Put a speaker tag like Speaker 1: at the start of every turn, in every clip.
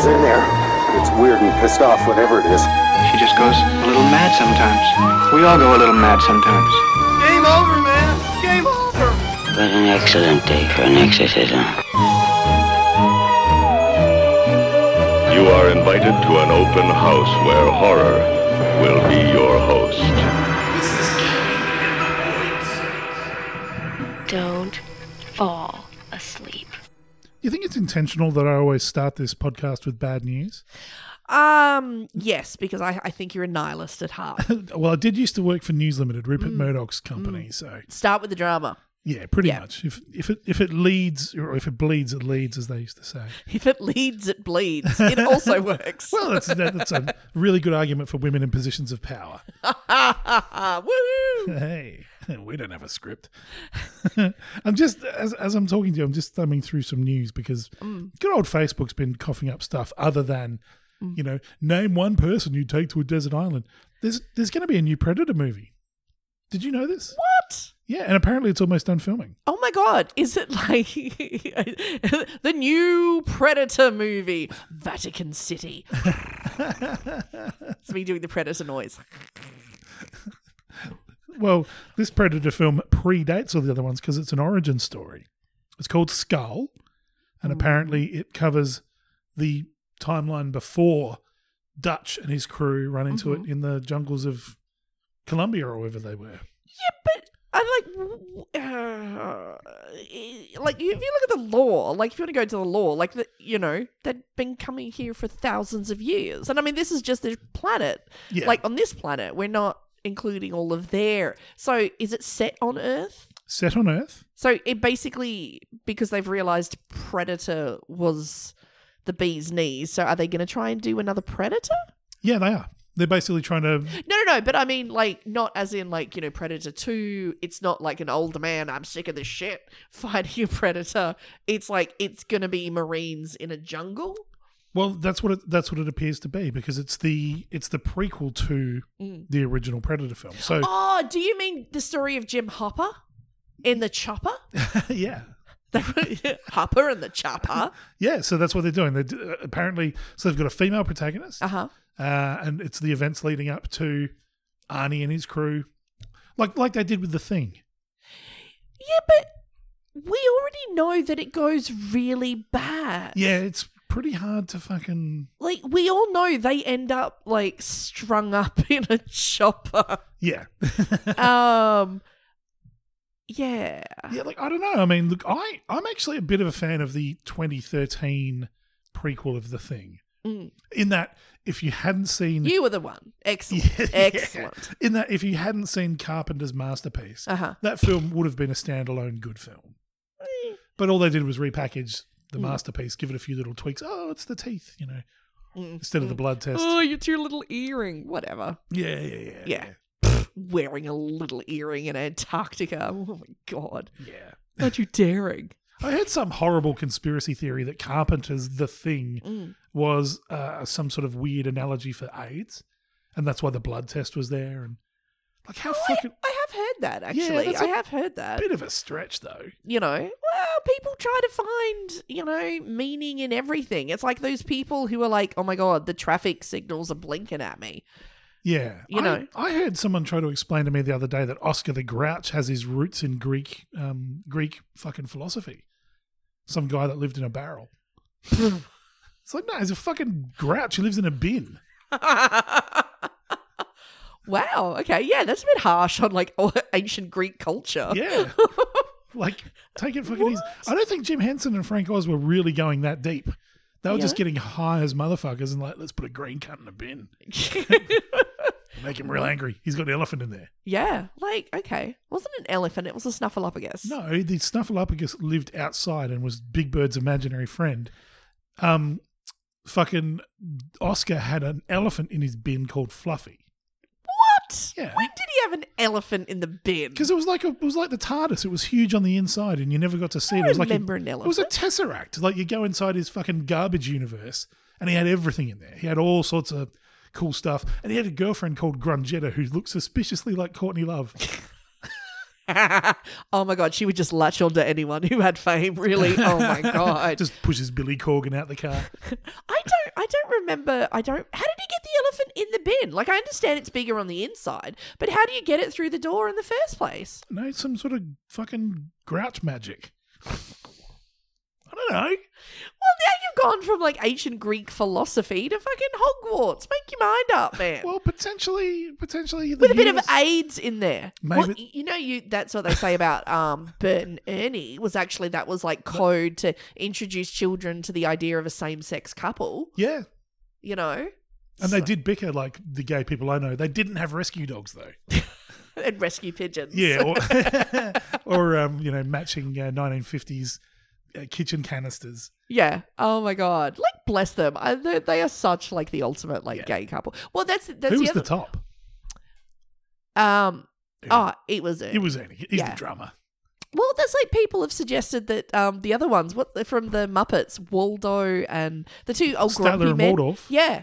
Speaker 1: Something's in there. It's weird and pissed off, whatever it is.
Speaker 2: She just goes a little mad sometimes. We all go a little mad sometimes.
Speaker 3: Game over, man. Game over.
Speaker 4: What an excellent day for an exorcism.
Speaker 5: You are invited to an open house where horror will be your host.
Speaker 6: Intentional that I always start this podcast with bad news?
Speaker 7: Um, yes, because I, I think you're a nihilist at heart.
Speaker 6: well, I did used to work for News Limited,
Speaker 7: Mm.
Speaker 6: Rupert Murdoch's company. So
Speaker 7: Start with the drama.
Speaker 6: yeah, pretty
Speaker 7: Yeah.
Speaker 6: much. If if it if it leads or if it bleeds, it leads, as they used to say.
Speaker 7: If it leads, it bleeds. It also works.
Speaker 6: Well, that's that, that's a really good argument for women in positions of power.
Speaker 7: Woo!
Speaker 6: Hey, we don't have a script. I'm just as as I'm talking to you, I'm just thumbing through some news because
Speaker 7: Mm.
Speaker 6: good old Facebook's been coughing up stuff other than you know name one person you'd take to a desert island. There's there's going to be a new Predator movie. Did you know this?
Speaker 7: What?
Speaker 6: Yeah, and apparently it's almost done filming.
Speaker 7: Oh my god, is it like the new Predator movie, Vatican City? it's me doing the Predator noise.
Speaker 6: Well, this Predator film predates all the other ones because it's an origin story. It's called Skull, and apparently it covers the timeline before Dutch and his crew run into it in the jungles of Colombia or wherever they were.
Speaker 7: Yeah, but I like, uh, like if you look at the law, like if you want to go to the law, like the, you know they've been coming here for thousands of years, and I mean this is just this planet.
Speaker 6: Yeah.
Speaker 7: Like on this planet, we're not including all of their. So is it set on Earth?
Speaker 6: Set on Earth.
Speaker 7: So it basically because they've realized Predator was the bee's knees. So are they going to try and do another Predator?
Speaker 6: Yeah, they are. They're basically trying to.
Speaker 7: No, no, no. But I mean, like, not as in like you know Predator Two. It's not like an old man. I'm sick of this shit fighting a predator. It's like it's gonna be Marines in a jungle.
Speaker 6: Well, that's what it, that's what it appears to be because it's the it's the prequel to the original Predator film. So
Speaker 7: Oh, do you mean the story of Jim Hopper in the chopper?
Speaker 6: yeah,
Speaker 7: Hopper and the chopper.
Speaker 6: yeah. So that's what they're doing. They do, apparently so they've got a female protagonist.
Speaker 7: Uh huh.
Speaker 6: uh, and it's the events leading up to Arnie and his crew, like like they did with the thing.
Speaker 7: Yeah, but we already know that it goes really bad.
Speaker 6: Yeah, it's pretty hard to fucking
Speaker 7: Like we all know they end up like strung up in a chopper.
Speaker 6: yeah
Speaker 7: Um Yeah.
Speaker 6: yeah. Like I don't know. I mean, look, I I'm actually a bit of a fan of the 2013 prequel of the thing.
Speaker 7: Mm.
Speaker 6: In that, if you hadn't seen
Speaker 7: You were the one. Excellent.
Speaker 6: Yeah,
Speaker 7: Excellent.
Speaker 6: in that if you hadn't seen Carpenter's masterpiece,
Speaker 7: Uh-huh.
Speaker 6: that film would have been a standalone good film. But all they did was repackage the
Speaker 7: Mm.
Speaker 6: masterpiece, give it a few little tweaks. Oh, it's the teeth, you know,
Speaker 7: Mm.
Speaker 6: instead of the blood test.
Speaker 7: Oh, it's your little earring. Whatever.
Speaker 6: Yeah, yeah, yeah.
Speaker 7: Yeah. Wearing a little earring in Antarctica. Oh my god.
Speaker 6: Yeah.
Speaker 7: Aren't you daring?
Speaker 6: I had some horrible conspiracy theory that Carpenter's The Thing
Speaker 7: Mm.
Speaker 6: was uh, some sort of weird analogy for AIDS, and that's why the blood test was there. And like, how fucking
Speaker 7: I have heard that actually.
Speaker 6: that's
Speaker 7: I have heard that.
Speaker 6: bit of a stretch, though.
Speaker 7: you know, well, people try to find, you know, meaning in everything. It's like those people who are like, oh my God, the traffic signals are blinking at me.
Speaker 6: Yeah,
Speaker 7: You
Speaker 6: I-
Speaker 7: know.
Speaker 6: I, heard someone try to explain to me the other day that Oscar the Grouch has his roots in Greek, um, Greek fucking philosophy. Some guy that lived in a barrel. it's like no, he's a fucking grouch. He lives in a bin.
Speaker 7: Wow. Okay. Yeah, that's a bit harsh on like ancient Greek culture.
Speaker 6: Yeah. like, take it fucking easy. I don't think Jim Henson and Frank Oz were really going that deep. They were just getting high as motherfuckers and like, let's put a green cut in a bin. Make him real angry. He's got an elephant in there.
Speaker 7: yeah. Like, okay. Wasn't an elephant, it was a snuffleupagus.
Speaker 6: No, the Snuffleupagus lived outside and was Big Bird's imaginary friend. Um, fucking Oscar had an elephant in his bin called Fluffy
Speaker 7: What?
Speaker 6: Yeah.
Speaker 7: When did he have an elephant in the bin?
Speaker 6: because it was like a, it was like the TARDIS. It was huge on the inside, and you never got to see it.
Speaker 7: I
Speaker 6: It was like a-
Speaker 7: remember an
Speaker 6: It was a tesseract. Like you go inside his fucking garbage universe, and he had everything in there. He had all sorts of cool stuff, and he had a girlfriend called Grundgetta who looked suspiciously like Courtney Love.
Speaker 7: oh my god, she would just latch onto anyone who had fame, really. Oh my god.
Speaker 6: Just pushes Billy Corgan out the car.
Speaker 7: I don't I don't remember. I don't. How did he get in the bin? Like, I understand it's bigger on the inside, but how do you get it through the door in the first place?
Speaker 6: No, some sort of fucking grouch magic. I don't know.
Speaker 7: Well, now you've gone from like ancient Greek philosophy to fucking Hogwarts. Make your mind up, man.
Speaker 6: Well, potentially, potentially
Speaker 7: With a bit of AIDS in there.
Speaker 6: Maybe-
Speaker 7: y- you know, you that's what they say about um, Bert and Ernie was actually that was like code to introduce children to the idea of a same-sex couple.
Speaker 6: Yeah,
Speaker 7: You know,
Speaker 6: and they did bicker like the gay people I know. They didn't have rescue dogs though.
Speaker 7: and rescue pigeons.
Speaker 6: Yeah, or, or um, you know, matching uh, 1950s uh, kitchen canisters.
Speaker 7: Yeah. Oh my god. Like bless them. I, they, they are such like the ultimate like gay couple. Well, that's that's
Speaker 6: Who
Speaker 7: the other.
Speaker 6: the top?
Speaker 7: um. Oh, it was
Speaker 6: It was Ernie. He's
Speaker 7: Yeah.
Speaker 6: the drummer.
Speaker 7: Well, that's like people have suggested that um the other ones, what from the Muppets, Waldo and the two old
Speaker 6: Statler
Speaker 7: grumpy
Speaker 6: and
Speaker 7: men.
Speaker 6: Waldorf.
Speaker 7: Yeah,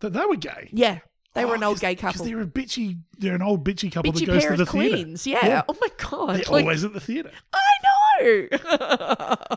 Speaker 6: That they were gay.
Speaker 7: yeah, they were an old gay couple.
Speaker 6: Because They're a bitchy. They're an old bitchy couple
Speaker 7: Bitchy
Speaker 6: that goes
Speaker 7: pair
Speaker 6: to
Speaker 7: of
Speaker 6: the theatre.
Speaker 7: queens. Yeah. Oh my god.
Speaker 6: They're
Speaker 7: Like,
Speaker 6: always at the theatre.
Speaker 7: I know.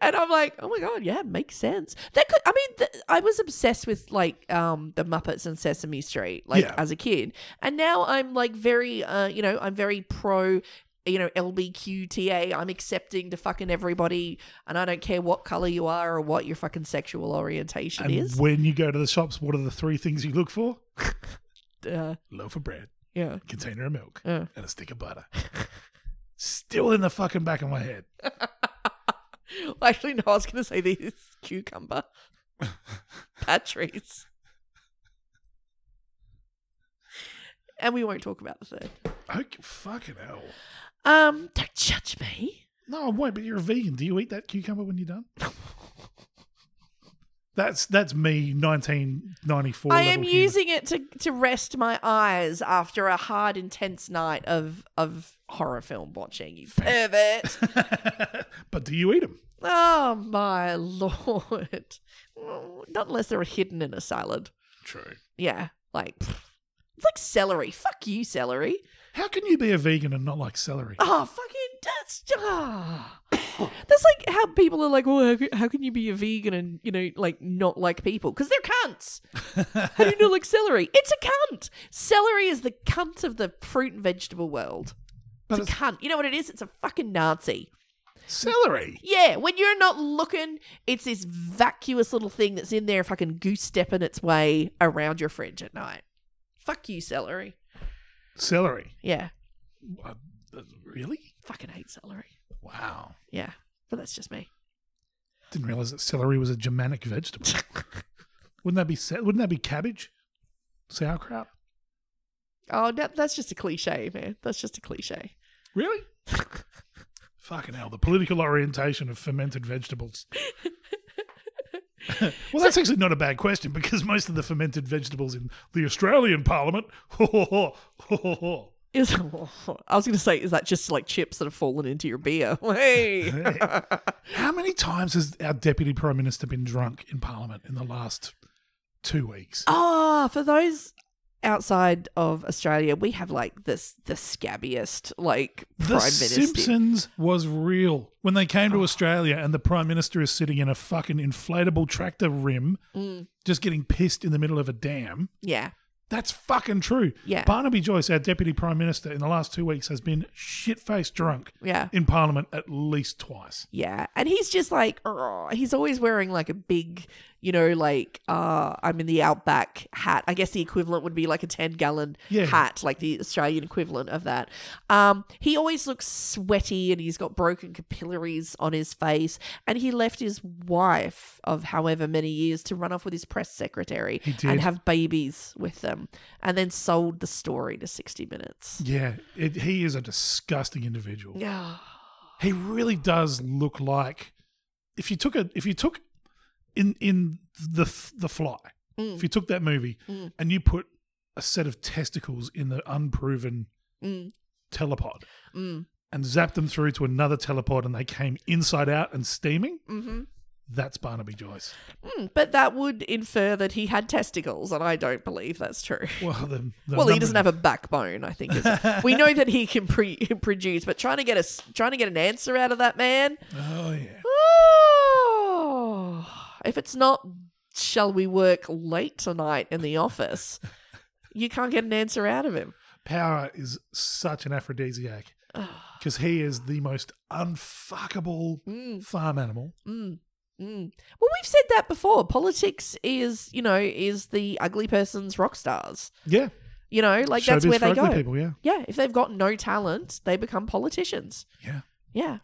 Speaker 7: and I'm like, oh my god, yeah, makes sense. That could. I mean, th- I was obsessed with like um the Muppets and Sesame Street, like
Speaker 6: Yeah.
Speaker 7: as a kid, and now I'm like very, uh, you know, I'm very pro. You know, LBQTA. I'm accepting to fucking everybody, and I don't care what color you are or what your fucking sexual orientation
Speaker 6: And
Speaker 7: is.
Speaker 6: when you go to the shops, what are the three things you look for?
Speaker 7: Uh,
Speaker 6: Loaf of bread,
Speaker 7: yeah.
Speaker 6: container of milk,
Speaker 7: Uh.
Speaker 6: and a stick of butter. Still in the fucking back of my head.
Speaker 7: Actually, no, I was going to say this cucumber. Patrice. And we won't talk about the third.
Speaker 6: Okay, fucking hell.
Speaker 7: Um, don't judge me.
Speaker 6: No, I won't. But you're a vegan. Do you eat that cucumber when you're done? That's that's me, 1994.
Speaker 7: I am
Speaker 6: humour.
Speaker 7: using it to to rest my eyes after a hard, intense night of of horror film watching. You pervert!
Speaker 6: but do you eat them?
Speaker 7: oh my lord! Not unless they're hidden in a salad.
Speaker 6: True.
Speaker 7: Yeah, like pfft. It's like celery. Fuck you, celery.
Speaker 6: How can you be a vegan and not like celery?
Speaker 7: Oh, fucking that's ah. that's like how people are like, well, how, can- how can you be a vegan and you know like not like people because they're cunts. how do you not like celery? It's a cunt. Celery is the cunt of the fruit and vegetable world.
Speaker 6: But
Speaker 7: It's a cunt. You know what it is? It's a fucking Nazi.
Speaker 6: Celery.
Speaker 7: Yeah, when you're not looking, it's this vacuous little thing that's in there, fucking goose stepping its way around your fridge at night. Fuck you, celery.
Speaker 6: Celery.
Speaker 7: Yeah,
Speaker 6: Uh, really?
Speaker 7: fucking hate celery.
Speaker 6: Wow.
Speaker 7: Yeah, but that's just me.
Speaker 6: Didn't realize that celery was a Germanic vegetable. wouldn't that be wouldn't that be cabbage? Sauerkraut?
Speaker 7: Oh, that, that's just a cliche, man. That's just a cliche.
Speaker 6: Really? Fucking hell, the political orientation of fermented vegetables. well, that's actually not a bad question because most of the fermented vegetables in the Australian Parliament,
Speaker 7: Is I was going to say, is that just like chips that have fallen into your beer? Hey.
Speaker 6: how many times has our deputy prime minister been drunk in Parliament in the last two weeks?
Speaker 7: Ah, for those outside of Australia, we have like this the scabbiest like
Speaker 6: The
Speaker 7: prime minister.
Speaker 6: Simpsons was real when they came to Australia, and the prime minister is sitting in a fucking inflatable tractor rim,
Speaker 7: Mm.
Speaker 6: just getting pissed in the middle of a dam.
Speaker 7: Yeah,
Speaker 6: That's fucking true.
Speaker 7: Yeah.
Speaker 6: Barnaby Joyce, our deputy prime minister, in the last two weeks has been shit faced drunk
Speaker 7: yeah,
Speaker 6: in Parliament at least twice.
Speaker 7: yeah, and he's just like, "Ugh." he's always wearing like a big, you know, like uh, I'm in the outback hat. I guess the equivalent would be like a ten gallon
Speaker 6: Yeah.
Speaker 7: hat, like the Australian equivalent of that. Um, he always looks sweaty and he's got broken capillaries on his face. And he left his wife of however many years to run off with his press secretary and have babies with them, and then sold the story to 60 Minutes.
Speaker 6: Yeah, it, he is a disgusting individual.
Speaker 7: Yeah.
Speaker 6: He really does look like if you took a if you took in in the the fly
Speaker 7: Mm.
Speaker 6: if you took that movie
Speaker 7: Mm.
Speaker 6: and you put a set of testicles in the unproven
Speaker 7: Mm.
Speaker 6: telepod
Speaker 7: Mm.
Speaker 6: and zapped them through to another telepod and they came inside out and steaming,
Speaker 7: Mm-hmm.
Speaker 6: that's Barnaby Joyce.
Speaker 7: Mm, but that would infer that he had testicles, and I don't believe that's true.
Speaker 6: Well, the, the
Speaker 7: well, he doesn't have a backbone. I think is we know that he can pre- produce, but trying to get a trying to get an answer out of that man.
Speaker 6: Oh yeah.
Speaker 7: Oh, if it's not shall we work late tonight in the office? You can't get an answer out of him.
Speaker 6: Power is such an aphrodisiac because he is the most unfuckable
Speaker 7: Mm.
Speaker 6: farm animal.
Speaker 7: Mm. Mm. Well, we've said that before. Politics is, you know, is the ugly person's rock stars.
Speaker 6: Yeah,
Speaker 7: You know, like that's where they go.
Speaker 6: People, yeah,
Speaker 7: Yeah, if they've got no talent, they become politicians.
Speaker 6: yeah.
Speaker 7: Yeah.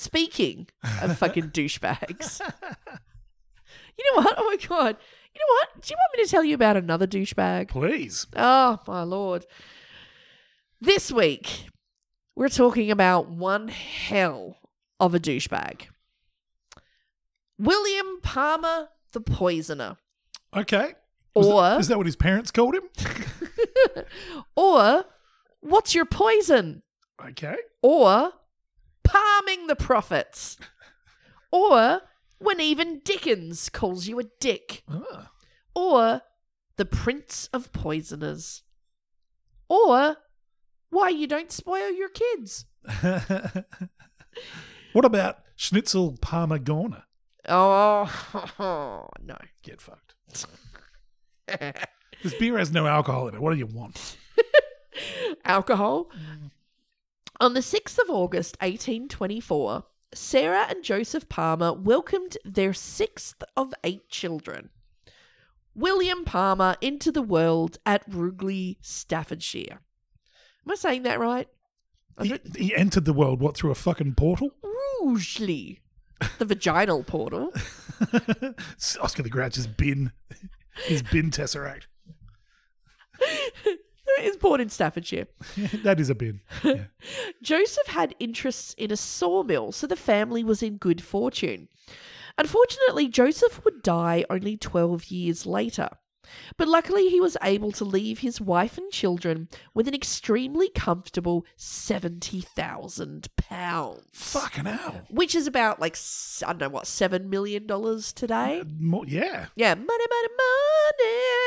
Speaker 7: Speaking of fucking douchebags. You know what? Oh my god. You know what? Do you want me to tell you about another douchebag?
Speaker 6: Please,
Speaker 7: Oh my lord. This week, we're talking about one hell of a douchebag. William Palmer the Poisoner.
Speaker 6: okay. Was
Speaker 7: Or
Speaker 6: that- is that what his parents called him?
Speaker 7: or what's your poison?
Speaker 6: Okay.
Speaker 7: Or palming the profits. Or when even Dickens calls you a dick.
Speaker 6: Ah.
Speaker 7: Or the Prince of Poisoners. Or why you don't spoil your kids.
Speaker 6: what about Schnitzel Parma Gorner?
Speaker 7: Oh, no.
Speaker 6: Get fucked. This beer has no alcohol in it. What do you want?
Speaker 7: Alcohol. On the 6th of August, 1824, Sarah and Joseph Palmer welcomed their sixth of eight children. William Palmer into the world at Rugeley, Staffordshire. Am I saying that right?
Speaker 6: He, he entered the world, what, through a fucking portal?
Speaker 7: Rugeley. The vaginal portal.
Speaker 6: Oscar the Grouch's bin. His bin tesseract.
Speaker 7: It's born in Staffordshire.
Speaker 6: that is a bin. Yeah.
Speaker 7: Joseph had interests in a sawmill, so the family was in good fortune. Unfortunately, Joseph would die only 12 years later. But luckily, he was able to leave his wife and children with an extremely comfortable £70,000.
Speaker 6: Fucking hell.
Speaker 7: Which is about, like, I don't know what, $7 million today?
Speaker 6: Uh, More, yeah.
Speaker 7: Yeah, money, money,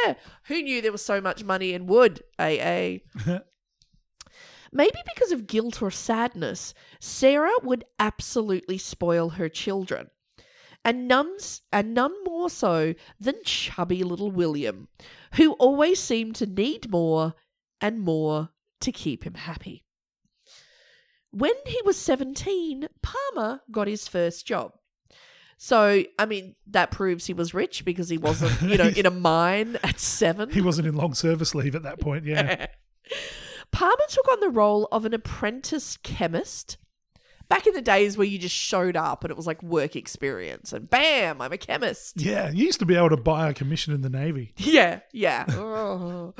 Speaker 7: money. Who knew there was so much money in wood? AA. Maybe because of guilt or sadness, Sarah would absolutely spoil her children. And nuns and none more so than chubby little William, who always seemed to need more and more to keep him happy. When he was 17, Palmer got his first job. So, I mean, that proves he was rich because he wasn't, you know, in a mine at seven.
Speaker 6: He wasn't in long service leave at that point, yeah.
Speaker 7: Palmer took on the role of an apprentice chemist. Back in the days where you just showed up and it was like work experience and bam, I'm a chemist.
Speaker 6: yeah, you used to be able to buy a commission in the Navy.
Speaker 7: Yeah, yeah. Oh.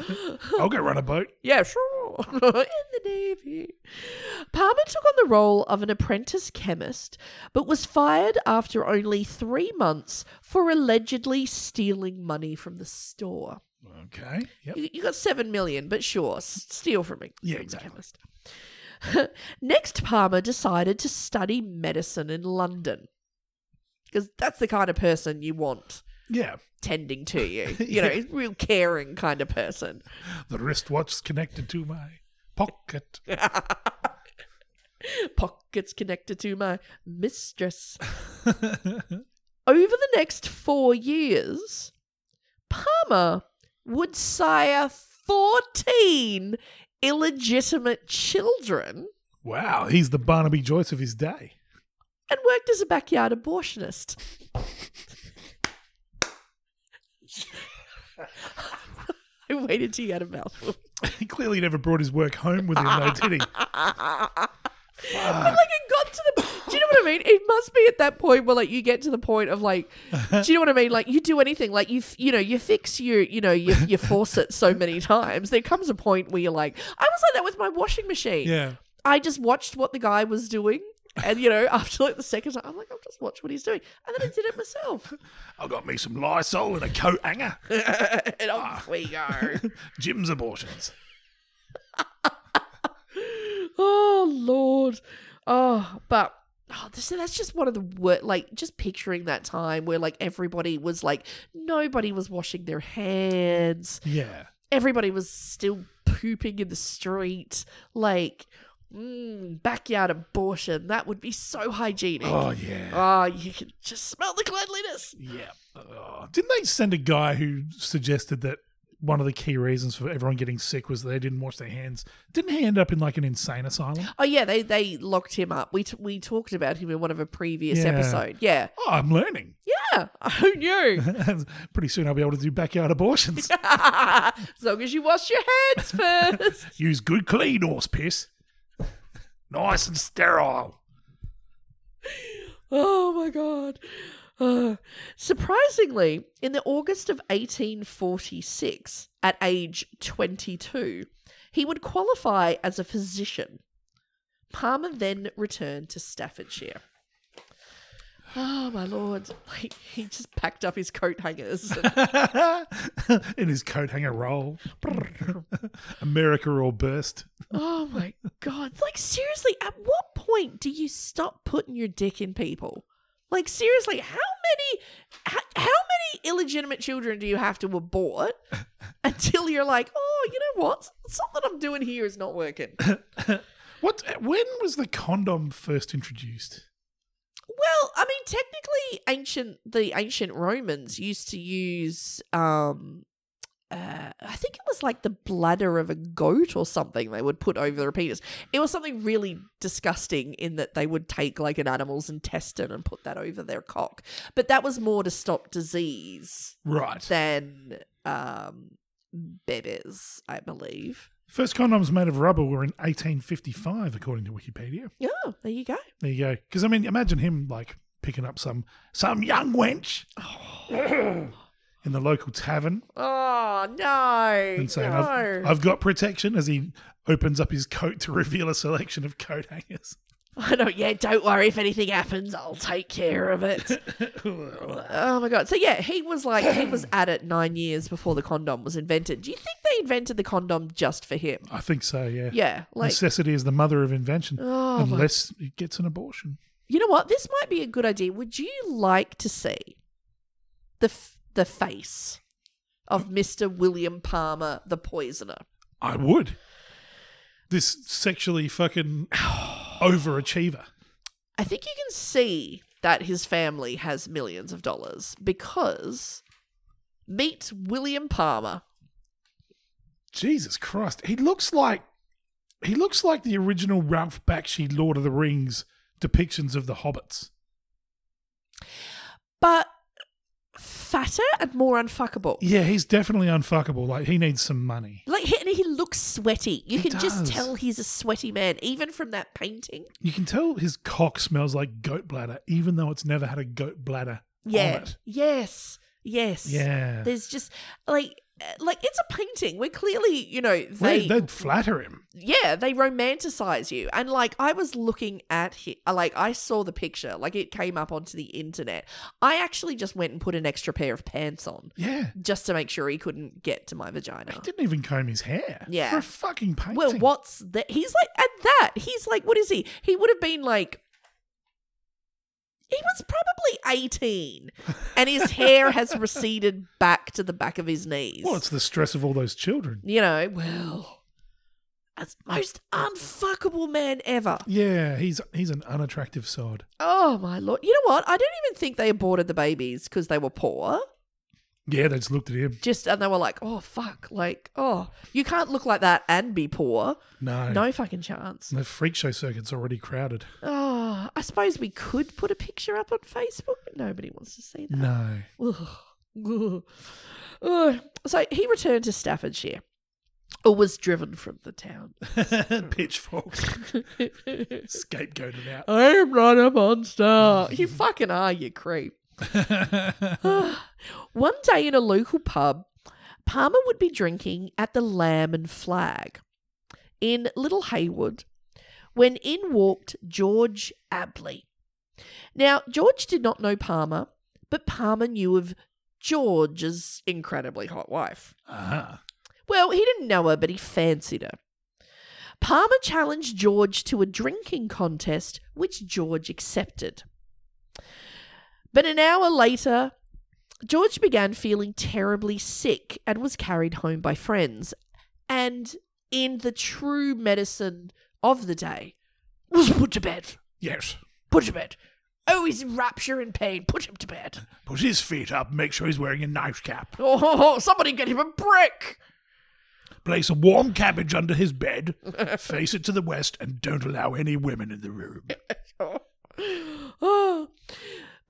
Speaker 6: I'll go run a boat.
Speaker 7: Yeah, sure. in the Navy. Palmer took on the role of an apprentice chemist, but was fired after only three months for allegedly stealing money from the store.
Speaker 6: Okay. Yep.
Speaker 7: You, you got seven million, but sure, steal from me.
Speaker 6: Yeah, exactly.
Speaker 7: chemist. Next, Palmer decided to study medicine in London. Because that's the kind of person you want
Speaker 6: Yeah.
Speaker 7: tending to you. You know, real caring kind of person.
Speaker 6: The wristwatch's connected to my pocket.
Speaker 7: Pockets connected to my mistress. Over the next four years, Palmer would sire 14 illegitimate children
Speaker 6: wow, he's the Barnaby Joyce of his day.
Speaker 7: and worked as a backyard abortionist. I waited till you had a mouthful.
Speaker 6: He clearly never brought his work home with him, though, did he?
Speaker 7: But like it got to the do you know what I mean? It must be at that point where like you get to the point of like do you know what I mean? Like you do anything, like you you know, you fix your you know, you you force it so many times. There comes a point where you're like I was like that with my washing machine.
Speaker 6: Yeah.
Speaker 7: I just watched what the guy was doing. And you know, after like the second time, I'm like, I'll just watch what he's doing, and then I did it myself.
Speaker 6: I got me some Lysol and a coat hanger.
Speaker 7: and off ah. we go.
Speaker 6: Jim's abortions.
Speaker 7: oh Oh, but oh, this, that's just one of the worst. Like, just picturing that time where like everybody was like, nobody was washing their hands.
Speaker 6: Yeah.
Speaker 7: Everybody was still pooping in the street. Like, Mm, backyard abortion. That would be so hygienic.
Speaker 6: Oh yeah.
Speaker 7: Oh, you can just smell the cleanliness.
Speaker 6: Yeah. Oh, didn't they send a guy who suggested that one of the key reasons for everyone getting sick was they didn't wash their hands? Didn't he end up in like an insane asylum?
Speaker 7: Oh yeah, they they locked him up. We t- we talked about him in one of a previous
Speaker 6: Yeah.
Speaker 7: episode. Yeah,
Speaker 6: Oh, I'm learning.
Speaker 7: yeah. Who knew?
Speaker 6: Pretty soon I'll be able to do backyard abortions.
Speaker 7: as long as you wash your hands first.
Speaker 6: Use good clean horse piss. Nice and sterile.
Speaker 7: oh my god. Uh, surprisingly, in the August of 1846, at age 22, he would qualify as a physician. Palmer then returned to Staffordshire. Oh my lord! Like he just packed up his coat hangers. and-
Speaker 6: in his coat hanger roll. America all burst.
Speaker 7: oh my god! Like seriously, at what point do you stop putting your dick in people? Like seriously, how many, how, how many illegitimate children do you have to abort until you're like, oh, you know what? Something I'm doing here is not working.
Speaker 6: What? When was the condom first introduced?
Speaker 7: Well, I mean, technically, ancient the ancient Romans used to use, um, uh, I think it was like the bladder of a goat or something they would put over their penis. It was something really disgusting in that they would take like an animal's intestine and put that over their cock. But that was more to stop disease
Speaker 6: Right.
Speaker 7: than um, babies, I believe.
Speaker 6: First condoms made of rubber were in 1855, according to Wikipedia.
Speaker 7: Yeah, there you go.
Speaker 6: There you go. Because I mean, imagine him like picking up some some young wench in the local tavern
Speaker 7: Oh no!
Speaker 6: and saying,
Speaker 7: no.
Speaker 6: I've, "I've got protection." As he opens up his coat to reveal a selection of coat hangers.
Speaker 7: I know. Yeah, don't worry. If anything happens, I'll take care of it. oh my god. So yeah, he was like he was at it nine years before the condom was invented. Do you think they invented the condom just for him?
Speaker 6: I think so. Yeah.
Speaker 7: Yeah. Like
Speaker 6: Necessity is the mother of invention,
Speaker 7: Oh, my-
Speaker 6: unless it gets an abortion.
Speaker 7: you know what? This might be a good idea. Would you like to see the f- the face of Mister William Palmer, the poisoner?
Speaker 6: I would. This sexually fucking overachiever.
Speaker 7: I think you can see that his family has millions of dollars because meet William Palmer.
Speaker 6: Jesus Christ. He looks like he looks like the original Ralph Bakshi Lord of the Rings depictions of the hobbits.
Speaker 7: but fatter and more unfuckable.
Speaker 6: Yeah, he's definitely unfuckable. Like he needs some money.
Speaker 7: Like he, and he looks sweaty. You
Speaker 6: He
Speaker 7: can just tell he's a sweaty man, even from that painting.
Speaker 6: You can tell his cock smells like goat bladder, even though it's never had a goat bladder
Speaker 7: Yeah.
Speaker 6: on it.
Speaker 7: Yes. Yes.
Speaker 6: Yeah.
Speaker 7: There's just like like it's a painting. We're clearly, you know,
Speaker 6: They,
Speaker 7: they
Speaker 6: they'd flatter him.
Speaker 7: yeah, they romanticize you. And like I was looking at him, uh, like I saw the picture, like it came up onto the internet. I actually just went and put an extra pair of pants on
Speaker 6: Yeah.
Speaker 7: just to make sure he couldn't get to my vagina.
Speaker 6: He didn't even comb his hair.
Speaker 7: Yeah.
Speaker 6: For a fucking painting.
Speaker 7: Well, what's that? He's like at that. He's like, what is he? He would have been like. He was probably 18 and his hair has receded back to the back of his knees.
Speaker 6: Well, it's the stress of all those children.
Speaker 7: you know, well, as most unfuckable man ever.
Speaker 6: Yeah, he's he's an unattractive sod.
Speaker 7: Oh my lord. You know what? I don't even think they aborted the babies because they were poor.
Speaker 6: Yeah, they just looked at him.
Speaker 7: Just and they were like, "Oh fuck, like, oh, you can't look like that and be poor.
Speaker 6: No.
Speaker 7: No fucking chance."
Speaker 6: The freak show circuit's already crowded.
Speaker 7: Oh, I suppose we could put a picture up on Facebook, but nobody wants to see that.
Speaker 6: No.
Speaker 7: Ugh. Ugh. So he returned to Staffordshire, or was driven from the town.
Speaker 6: Pitchforks. Scapegoated out.
Speaker 7: I am not a monster. you fucking are, you creep. One day in a local pub, Palmer would be drinking at the Lamb and Flag in Little Haywood when in walked George Abley. Now, George did not know Palmer, but Palmer knew of George's incredibly hot wife.
Speaker 6: Ah.
Speaker 7: Well, he didn't know her, but he fancied her. Palmer challenged George to a drinking contest, which George accepted. But an hour later, George began feeling terribly sick and was carried home by friends. And in the true medicine of the day was put to bed.
Speaker 6: Yes.
Speaker 7: Put to bed. Oh, he's in rapture and pain. Put him to bed.
Speaker 6: Put his feet up. Make sure he's wearing a nightcap.
Speaker 7: Oh, somebody get him a brick.
Speaker 6: Place a warm cabbage under his bed. face it to the west, and don't allow any women in the room.
Speaker 7: Oh.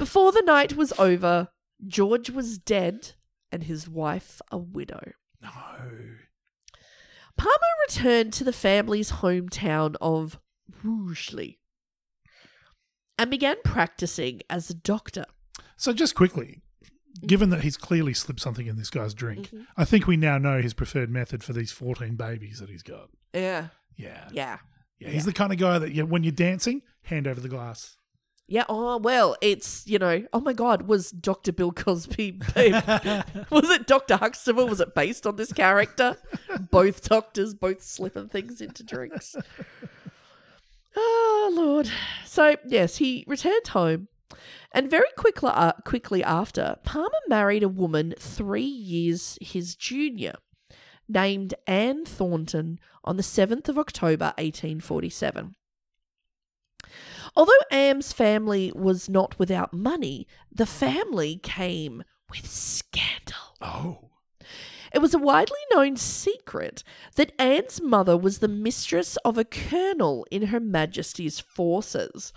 Speaker 7: Before the night was over, George was dead and his wife a widow.
Speaker 6: No.
Speaker 7: Palmer returned to the family's hometown of Rugeley and began practicing as a doctor.
Speaker 6: So just quickly, given that he's clearly slipped something in this guy's drink, mm-hmm. I think we now know his preferred method for these 14 babies that he's got.
Speaker 7: Yeah.
Speaker 6: Yeah.
Speaker 7: Yeah.
Speaker 6: Yeah, he's the kind of guy that you, when you're dancing, hand over the glass.
Speaker 7: Yeah, oh well, it's you know, oh my god, was Dr. Bill Cosby was it Dr. Huxtable? Was it based on this character? both doctors, both slipping things into drinks. Oh Lord. So yes, he returned home and very quickly uh, quickly after, Palmer married a woman three years his junior, named Anne Thornton on the 7th of October 1847. Although Anne's family was not without money, the family came with scandal.
Speaker 6: Oh.
Speaker 7: It was a widely known secret that Anne's mother was the mistress of a colonel in Her Majesty's forces,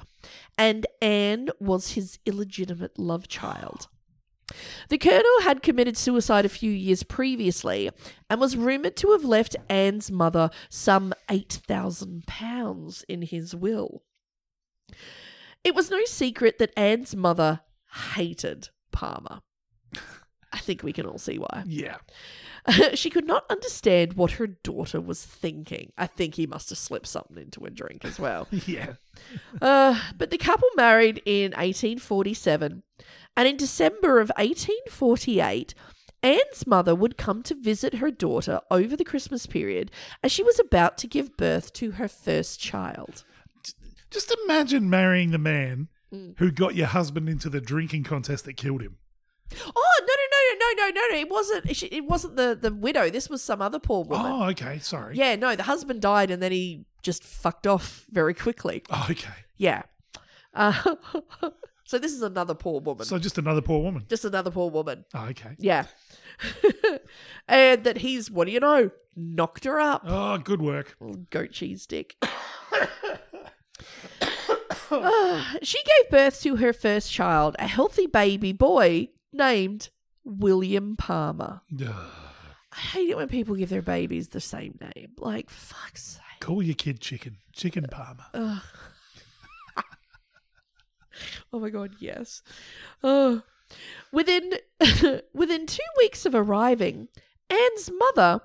Speaker 7: and Anne was his illegitimate love child. The colonel had committed suicide a few years previously and was rumoured to have left Anne's mother some £8,000 in his will. It was no secret that Anne's mother hated Palmer. I think we can all see why.
Speaker 6: Yeah.
Speaker 7: she could not understand what her daughter was thinking. I think he must have slipped something into a drink as well.
Speaker 6: Yeah.
Speaker 7: Uh, but the couple married in 1847, and in December of 1848, Anne's mother would come to visit her daughter over the Christmas period as she was about to give birth to her first child.
Speaker 6: Just imagine marrying the man
Speaker 7: Mm.
Speaker 6: who got your husband into the drinking contest that killed him.
Speaker 7: Oh no no no no no no no! It wasn't. It wasn't the the widow. This was some other poor woman.
Speaker 6: Oh, okay. Sorry.
Speaker 7: Yeah, no, the husband died and then he just fucked off very quickly.
Speaker 6: Oh, okay.
Speaker 7: Yeah. Uh, so this is another poor woman.
Speaker 6: So just another poor woman.
Speaker 7: just another poor woman.
Speaker 6: Oh, okay.
Speaker 7: Yeah. and that he's, what do you know, knocked her up.
Speaker 6: Oh, good work.
Speaker 7: Little Goat cheese dick. She gave birth to her first child, a healthy baby boy named William Palmer. I hate it when people give their babies the same name. Like, fuck's sake.
Speaker 6: Call your kid chicken. Chicken Palmer.
Speaker 7: Ugh. oh my god, yes. Oh. Within within two weeks of arriving, Anne's mother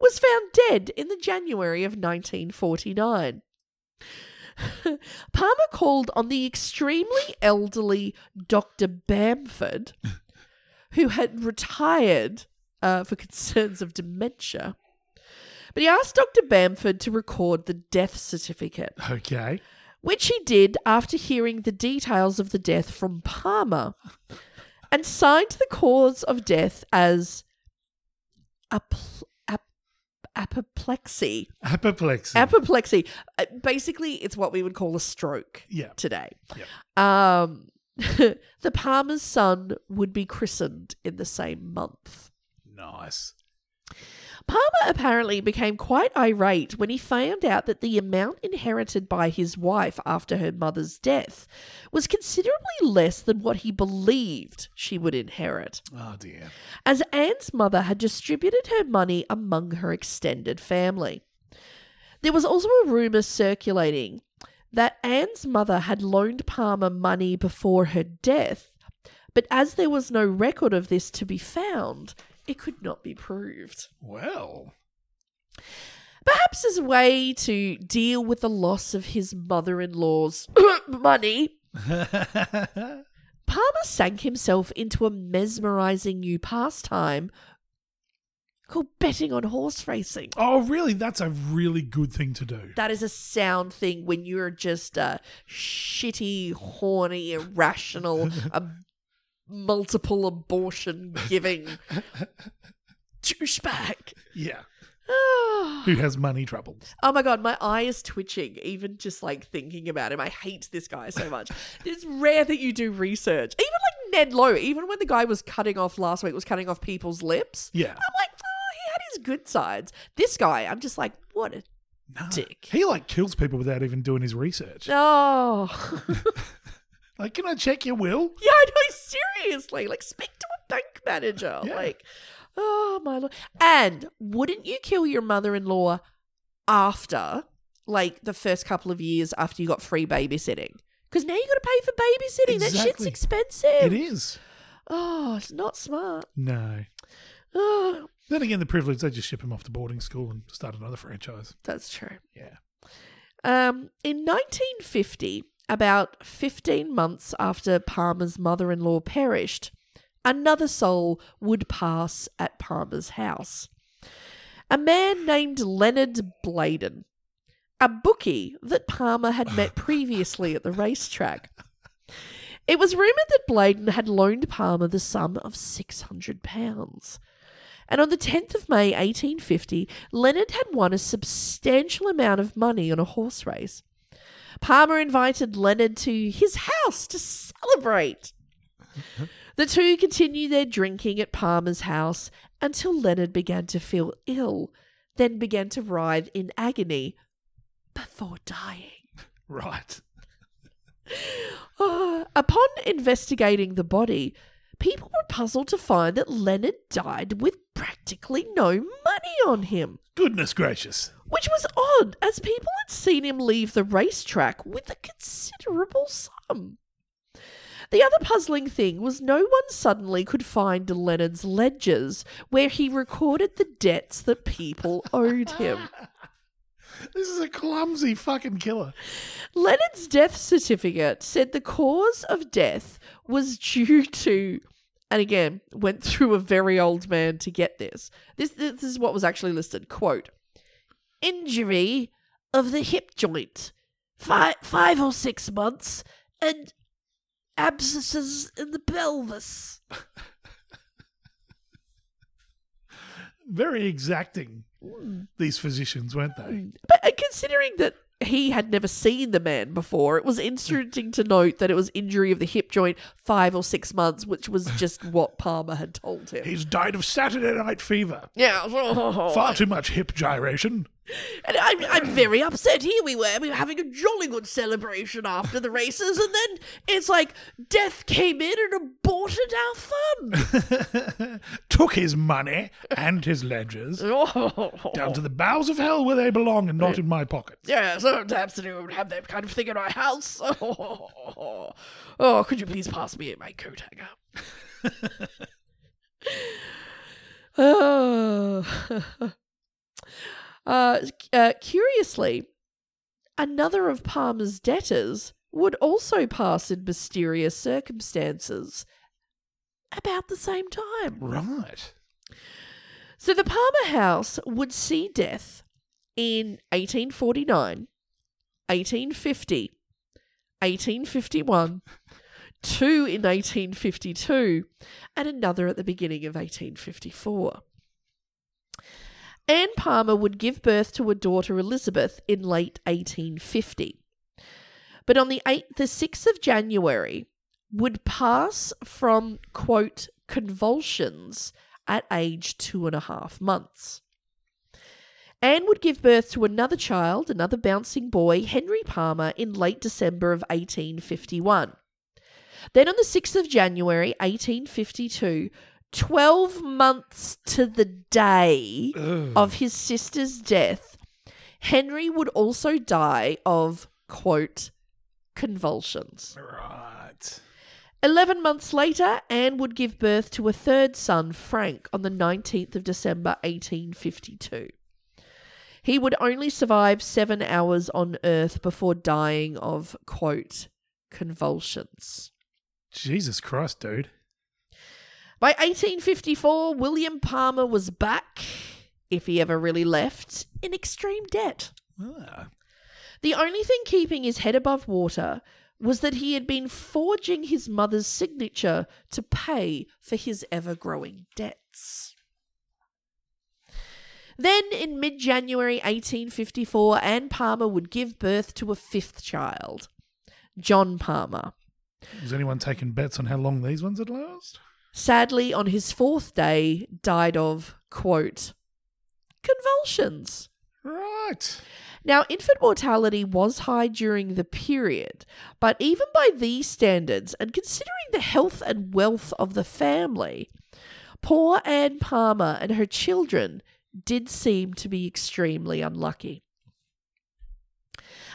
Speaker 7: was found dead in the January of 1949. Palmer called on the extremely elderly Dr. Bamford, who had retired uh, for concerns of dementia. But he asked Dr. Bamford to record the death certificate
Speaker 6: Okay.
Speaker 7: which he did after hearing the details of the death from Palmer, and signed the cause of death as apl- ap- apoplexy.
Speaker 6: Apoplexy.
Speaker 7: Apoplexy. Uh, Basically, it's what we would call a stroke
Speaker 6: yeah.
Speaker 7: today.
Speaker 6: Yep.
Speaker 7: Um, the Palmer's son would be christened in the same month.
Speaker 6: Nice.
Speaker 7: Palmer apparently became quite irate when he found out that the amount inherited by his wife after her mother's death was considerably less than what he believed she would inherit,
Speaker 6: Oh, dear.
Speaker 7: as Anne's mother had distributed her money among her extended family. There was also a rumour circulating that Anne's mother had loaned Palmer money before her death, but as there was no record of this to be found, it could not be proved.
Speaker 6: Well.
Speaker 7: Perhaps as a way to deal with the loss of his mother in law's money, Palmer sank himself into a mesmerizing new pastime called betting on horse racing.
Speaker 6: oh, really? That's a really good thing to do.
Speaker 7: That is a sound thing when you're just a shitty, horny, irrational, a multiple abortion giving douchebag.
Speaker 6: Yeah. Ah. who has money troubles.
Speaker 7: Oh my god, my eye is twitching even just like thinking about him. I hate this guy so much. it's rare that you do research. Even like Ned Lowe, even when the guy was cutting off last week, was cutting off people's lips.
Speaker 6: Yeah.
Speaker 7: I'm like, oh, he had his good sides. This guy, I'm just like, what a
Speaker 6: No.
Speaker 7: dick.
Speaker 6: He like kills people without even doing his research.
Speaker 7: Oh.
Speaker 6: Like, can I check your will?
Speaker 7: Yeah, I know. Seriously, like speak to a bank manager.
Speaker 6: Yeah.
Speaker 7: Like, oh my lord. And wouldn't you kill your mother-in-law after, like, the first couple of years after you got free babysitting? Because now you got to pay for babysitting. That shit's expensive.
Speaker 6: It is.
Speaker 7: Oh, it's not smart.
Speaker 6: No.
Speaker 7: Oh,
Speaker 6: Then again, the privilege, they just ship him off to boarding school and start another franchise.
Speaker 7: that's true.
Speaker 6: Yeah.
Speaker 7: Um, in 1950, about 15 months after Palmer's mother in law perished, another soul would pass at Palmer's house. A man named Leonard Bladon, a bookie that Palmer had met previously at the racetrack. It was rumoured that Bladon had loaned Palmer the sum of £600. And on the 10th of May 1850, Leonard had won a substantial amount of money on a horse race. Palmer invited Leonard to his house to celebrate. The two continued their drinking at Palmer's house until Leonard began to feel ill, then began to writhe in agony before dying.
Speaker 6: Right.
Speaker 7: Ah, upon investigating the body, people were puzzled to find that Leonard died with practically no money on him.
Speaker 6: Goodness gracious.
Speaker 7: Which was odd, as people had seen him leave the racetrack with a considerable sum. The other puzzling thing was no one suddenly could find Leonard's ledgers where he recorded the debts that people owed him.
Speaker 6: This is a clumsy fucking killer.
Speaker 7: Leonard's death certificate said the cause of death was due to, and again, went through a very old man to get this. This, this is what was actually listed. Quote, injury of the hip joint, five, five or six months, and abscesses in the pelvis.
Speaker 6: Very exacting, these physicians, weren't they?
Speaker 7: But uh, considering that he had never seen the man before, it was interesting to note that it was injury of the hip joint, five or six months, which was just what Palmer had told him.
Speaker 6: He's died of Saturday night fever.
Speaker 7: Yeah,
Speaker 6: Far too much hip gyration.
Speaker 7: And I'm, I'm very upset. Here we were, we were having a jolly good celebration after the races, and then it's like death came in and aborted our fun.
Speaker 6: Took his money and his ledgers down to the bowels of hell where they belong and not in my pocket.
Speaker 7: Yeah, oh, sometimes we would have that kind of thing in our house. Oh, could you please pass me my coat hanger? oh. Uh, uh, curiously, another of Palmer's debtors would also pass in mysterious circumstances about the same time.
Speaker 6: Right.
Speaker 7: So the Palmer house would see death in 1849, 1850, 1851, two in 1852, and another at the beginning of 1854. Anne Palmer would give birth to a daughter Elizabeth in late 1850. But on the 8th, the 6th of January, would pass from, quote, convulsions at age two and a half months. Anne would give birth to another child, another bouncing boy, Henry Palmer, in late December of 1851. Then on the 6th of January 1852, 12 months to the day of his sister's death, Henry would also die of, quote, convulsions.
Speaker 6: Right.
Speaker 7: 11 months later, Anne would give birth to a third son, Frank, on the 19th of December 1852. He would only survive seven hours on Earth before dying of, quote, convulsions.
Speaker 6: Jesus Christ, dude.
Speaker 7: By 1854, William Palmer was back, if he ever really left, in extreme debt.
Speaker 6: Ah.
Speaker 7: The only thing keeping his head above water was that he had been forging his mother's signature to pay for his ever growing debts. Then, in mid January 1854, Anne Palmer would give birth to a fifth child, John Palmer.
Speaker 6: Has anyone taken bets on how long these ones would last?
Speaker 7: Sadly, on his fourth day, died of, quote, convulsions.
Speaker 6: Right.
Speaker 7: Now, infant mortality was high during the period, but even by these standards, and considering the health and wealth of the family, poor Anne Palmer and her children did seem to be extremely unlucky.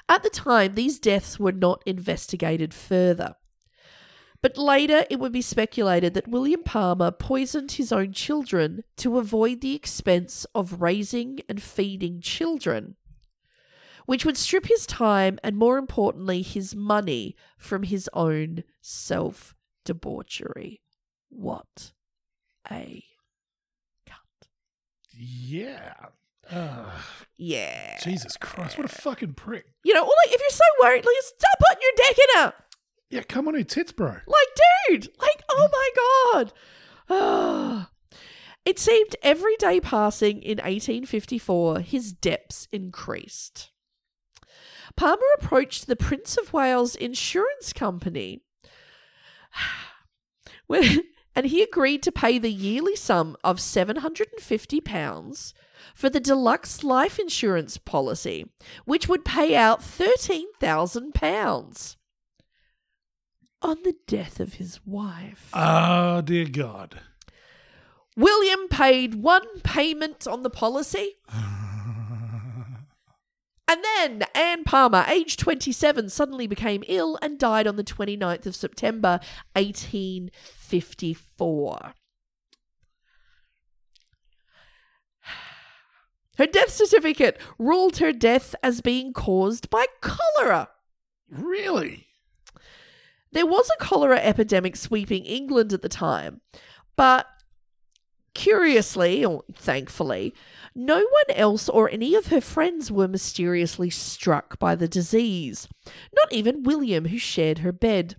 Speaker 7: At the time, these deaths were not investigated further. But later, it would be speculated that William Palmer poisoned his own children to avoid the expense of raising and feeding children, which would strip his time and, more importantly, his money from his own self debauchery. What a cunt.
Speaker 6: Yeah. Ah,
Speaker 7: Yeah.
Speaker 6: Jesus Christ, what a fucking prick.
Speaker 7: You know, or like if you're so worried, like stop putting your dick in her.
Speaker 6: Yeah, come on, who tits, bro?
Speaker 7: Like, dude, like, oh my god. It seemed every day passing in 1854, his debts increased. Palmer approached the Prince of Wales Insurance Company, and he agreed to pay the yearly sum of £750 for the deluxe life insurance policy, which would pay out £13,000 on the death of his wife.
Speaker 6: Oh, dear God.
Speaker 7: William paid one payment on the policy. And then Anne Palmer, aged 27, suddenly became ill and died on the 29th of September, 1854. Her death certificate ruled her death as being caused by cholera.
Speaker 6: Really?
Speaker 7: There was a cholera epidemic sweeping England at the time, but curiously, or thankfully, no one else or any of her friends were mysteriously struck by the disease. Not even William, who shared her bed.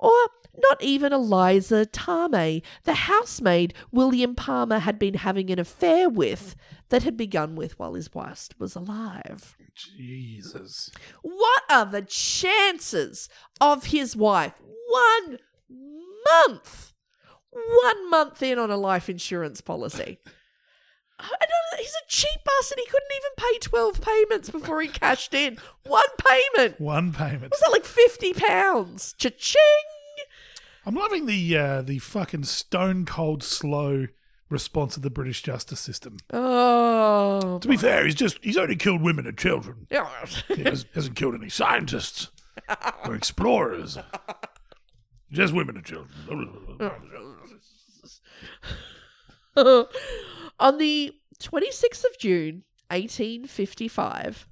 Speaker 7: Or not even Eliza Tarmay, the housemaid William Palmer had been having an affair with that had begun with while his wife was alive.
Speaker 6: Jesus.
Speaker 7: What are the chances of his wife one month, one month in on a life insurance policy? I don't, he's a cheap bastard. He couldn't even pay 12 payments before he cashed in. One payment.
Speaker 6: One payment.
Speaker 7: Was that like 50 pounds? Cha-ching!
Speaker 6: I'm loving the uh, the fucking stone cold slow response of the British justice system.
Speaker 7: Oh.
Speaker 6: To be fair, he's just he's only killed women and children.
Speaker 7: Yeah.
Speaker 6: He has, hasn't killed any scientists or explorers. Just women and children.
Speaker 7: On the 26th of June, 1855,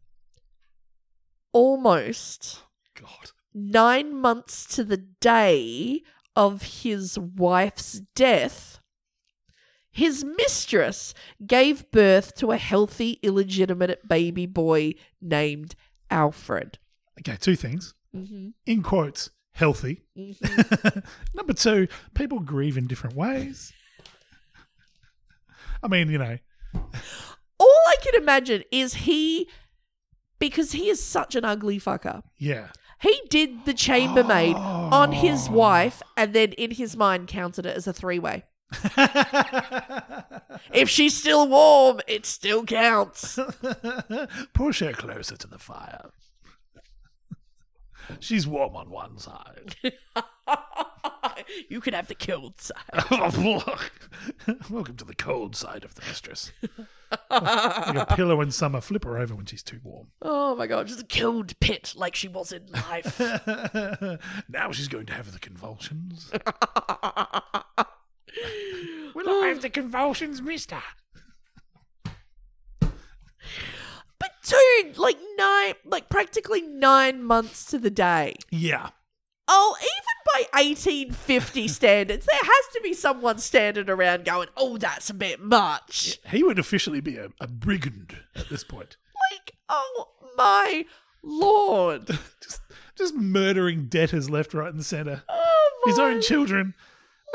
Speaker 7: almost
Speaker 6: God.
Speaker 7: nine months to the day of his wife's death, his mistress gave birth to a healthy, illegitimate baby boy named Alfred.
Speaker 6: Okay, two things.
Speaker 7: Mm-hmm.
Speaker 6: In quotes, healthy.
Speaker 7: Mm-hmm.
Speaker 6: Number two, people grieve in different ways. I mean, you know,
Speaker 7: All I can imagine is he, because he is such an ugly fucker.
Speaker 6: yeah.
Speaker 7: He did the chambermaid on his oh. wife and then in his mind counted it as a three way. If she's still warm, it still counts.
Speaker 6: Push her closer to the fire. She's warm on one side.
Speaker 7: you can have the cold side.
Speaker 6: Welcome to the cold side of the mistress. Like a pillow in summer, flip her over when she's too warm.
Speaker 7: Oh my god, just a cold pit like she was in life.
Speaker 6: now she's going to have the convulsions. Will I have oh. the convulsions, mister?
Speaker 7: but dude, like nine, like practically nine months to the day.
Speaker 6: Yeah.
Speaker 7: Oh, even by 1850 standards, there has to be someone standing around going, oh, that's a bit much.
Speaker 6: He would officially be a, a brigand at this point.
Speaker 7: Like, oh my lord.
Speaker 6: just, just murdering debtors left, right, and centre.
Speaker 7: Oh my.
Speaker 6: His own children.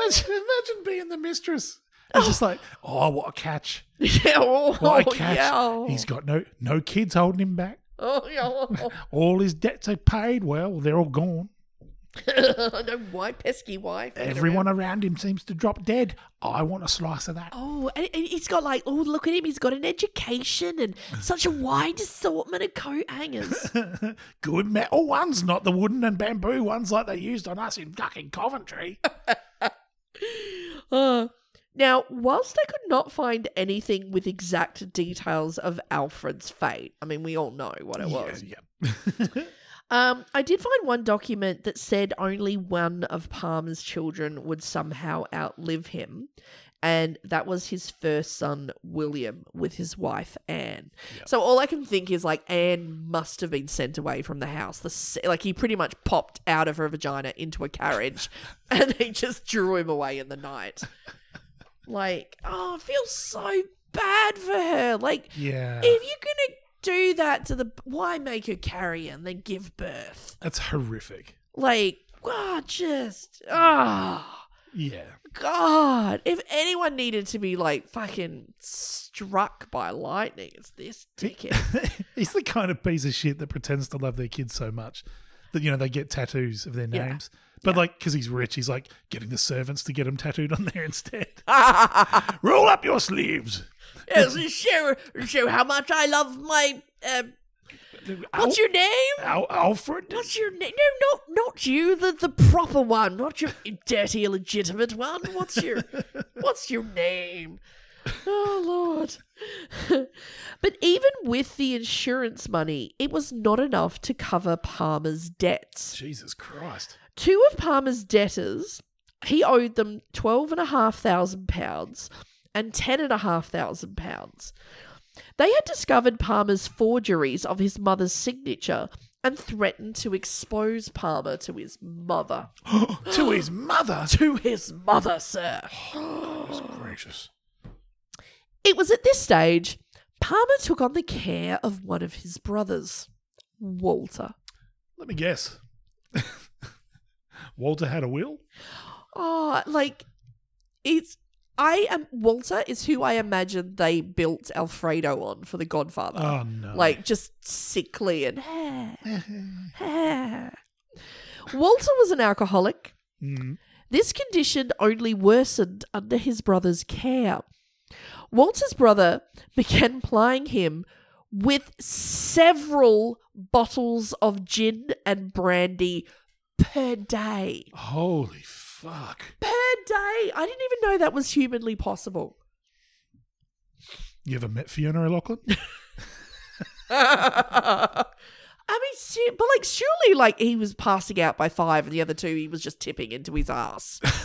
Speaker 6: Imagine, imagine being the mistress. It's just like, oh, what a catch!
Speaker 7: yeah, oh,
Speaker 6: What a oh, catch!
Speaker 7: yeah.
Speaker 6: He's got no no kids holding him back.
Speaker 7: Oh, yeah.
Speaker 6: All his debts are paid. Well, they're all gone.
Speaker 7: no, why pesky wife?
Speaker 6: Everyone
Speaker 7: around.
Speaker 6: around him seems to drop dead. I want a slice of that.
Speaker 7: Oh, and, and he's got like, oh, look at him. He's got an education and such a wide assortment of coat hangers.
Speaker 6: Good metal ones, not the wooden and bamboo ones like they used on us in fucking Coventry.
Speaker 7: Uh, now, whilst I could not find anything with exact details of Alfred's fate, I mean, we all know what it was.
Speaker 6: Yeah, yeah.
Speaker 7: Um, I did find one document that said only one of Palmer's children would somehow outlive him, and that was his first son, William, with his wife, Anne. So all I can think is like Anne must have been sent away from the house. The like he pretty much popped out of her vagina into a carriage, and they just drew him away in the night. Like, oh, it feels so bad for her. Like,
Speaker 6: yeah.
Speaker 7: if you're gonna do that to the why make her carry and then give birth
Speaker 6: That's horrific.
Speaker 7: like ah just ah
Speaker 6: Yeah.
Speaker 7: god if anyone needed to be like fucking struck by lightning it's this dickhead
Speaker 6: He's the kind of piece of shit that pretends to love their kids so much that, you know, they get tattoos of their
Speaker 7: Yeah.
Speaker 6: But, like, because he's rich, he's like getting the servants to get him tattooed on there instead. Roll up your sleeves.
Speaker 7: yes, show show how much i love my uh, what's your name
Speaker 6: Al- Alfred?
Speaker 7: What's your name? No, not not you, the the proper one, not your dirty illegitimate one. What's your what's your name? Oh Lord. but even with the insurance money, it was not enough to cover Palmer's debts.
Speaker 6: Jesus Christ.
Speaker 7: Two of Palmer's debtors, he owed them twelve and a half thousand pounds and ten and a half thousand pounds. They had discovered Palmer's forgeries of his mother's signature and threatened to expose Palmer to his mother.
Speaker 6: to his mother.
Speaker 7: To his mother, sir.
Speaker 6: Oh, gracious.
Speaker 7: It was at this stage Palmer took on the care of one of his brothers, Walter.
Speaker 6: Let me guess. Walter had a will?
Speaker 7: Oh, like it's I am Walter is who I imagine they built Alfredo on for The Godfather.
Speaker 6: Oh, no.
Speaker 7: Like just sickly and Walter was an alcoholic.
Speaker 6: Mm.
Speaker 7: This condition only worsened under his brother's care. Walter's brother began plying him with several bottles of gin and brandy per day.
Speaker 6: Holy fuck.
Speaker 7: Per day. I didn't even know that was humanly possible.
Speaker 6: You ever met Fiona O'Loughlin?
Speaker 7: I mean, but like, surely, like he was passing out by five, and the other two he was just tipping into his ass.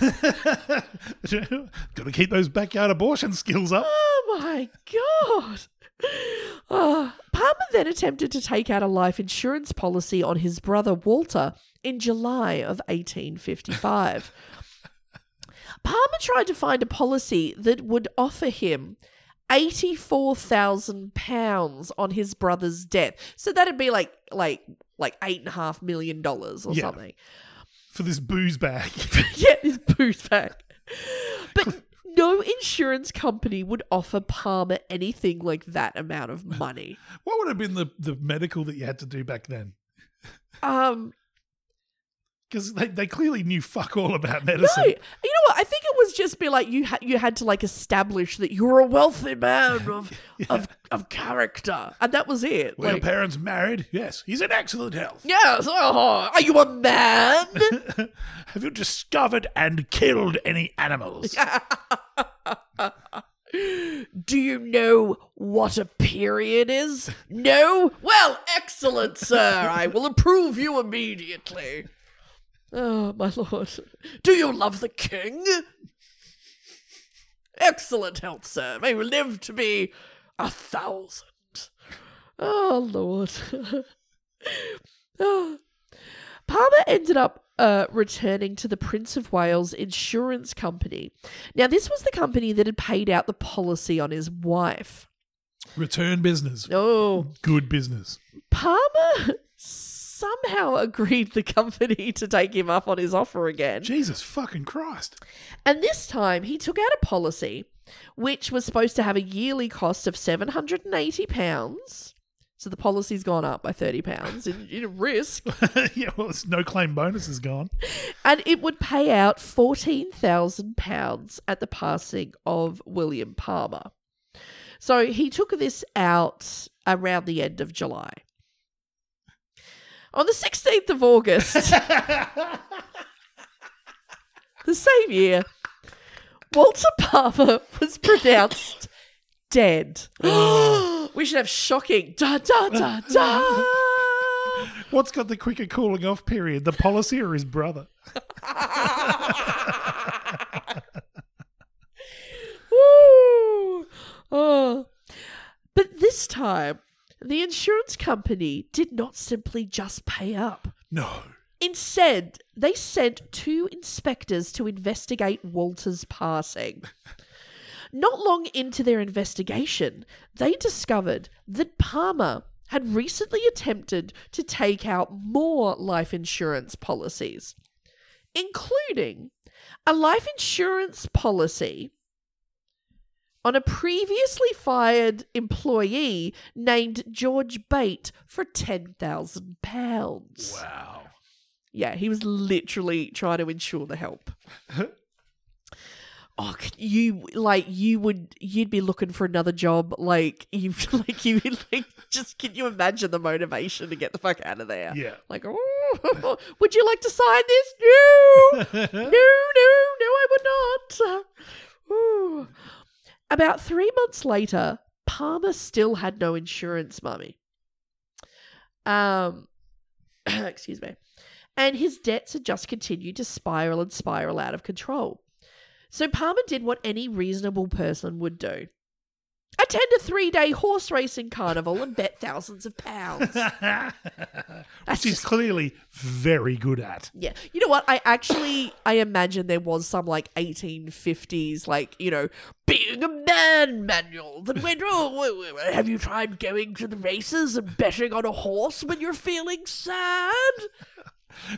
Speaker 6: Got to keep those backyard abortion skills up.
Speaker 7: Oh my god! Ah, Palmer then attempted to take out a life insurance policy on his brother Walter in July of 1855. Palmer tried to find a policy that would offer him eighty-four thousand pounds on his brother's death. So that'd be like like like eight and a half million dollars or
Speaker 6: Yeah.
Speaker 7: something.
Speaker 6: For this booze bag.
Speaker 7: yeah, his booth back. But no insurance company would offer Palmer anything like that amount of money.
Speaker 6: what would have been the, the medical that you had to do back then?
Speaker 7: Um,
Speaker 6: Because they, they clearly knew fuck all about medicine.
Speaker 7: no, you know what? I think it was just be like you had you had to like establish that you're a wealthy man of of of character, and that was it.
Speaker 6: Were your parents married? Yes. He's in excellent health.
Speaker 7: yes, oh, are you a man?
Speaker 6: Have you discovered and killed any animals?
Speaker 7: Do you know what a period is? No? Well, excellent, sir. I will approve you immediately. Oh, my lord. Do you love the king? Excellent health, sir. May we live to be a thousand. Oh, lord. Oh. Palmer ended up uh, returning to the Prince of Wales Insurance Company. Now, this was the company that had paid out the policy on his wife.
Speaker 6: Return business.
Speaker 7: Oh,
Speaker 6: Good business.
Speaker 7: Palmer somehow agreed the company to take him up on his offer again.
Speaker 6: Jesus fucking Christ.
Speaker 7: And this time he took out a policy which was supposed to have a yearly cost of £780. So the policy's gone up by £30 in, in risk.
Speaker 6: yeah, well, it's no claim bonus is gone.
Speaker 7: and it would pay out £14,000 at the passing of William Palmer. So he took this out around the end of July. On the 16th of August, the same year, Walter Palmer was pronounced dead. we should have shocking da da da da.
Speaker 6: What's got the quicker cooling off period, the policy or his brother?
Speaker 7: Woo! Oh. But this time, the insurance company did not simply just pay up.
Speaker 6: No.
Speaker 7: Instead, they sent two inspectors to investigate Walter's passing. Not long into their investigation, they discovered that Palmer had recently attempted to take out more life insurance policies, including a life insurance policy on a previously fired employee named George Bate for £10,000.
Speaker 6: Wow.
Speaker 7: Yeah, he was literally trying to ensure the help. oh, you like you would you'd be looking for another job like you like you like just can you imagine the motivation to get the fuck out of there?
Speaker 6: Yeah.
Speaker 7: Like, oh, would you like to sign this? No, no, no, no, I would not. Ooh. About three months later, Palmer still had no insurance, mummy. Um, excuse me. And his debts had just continued to spiral and spiral out of control. So Palmer did what any reasonable person would do attend a three day horse racing carnival and bet thousands of pounds.
Speaker 6: Which he's clearly very good at.
Speaker 7: Yeah. You know what? I actually I imagine there was some like 1850s like, you know, being a man manual that went, "Oh, w- w- have you tried going to the races and betting on a horse when you're feeling sad?"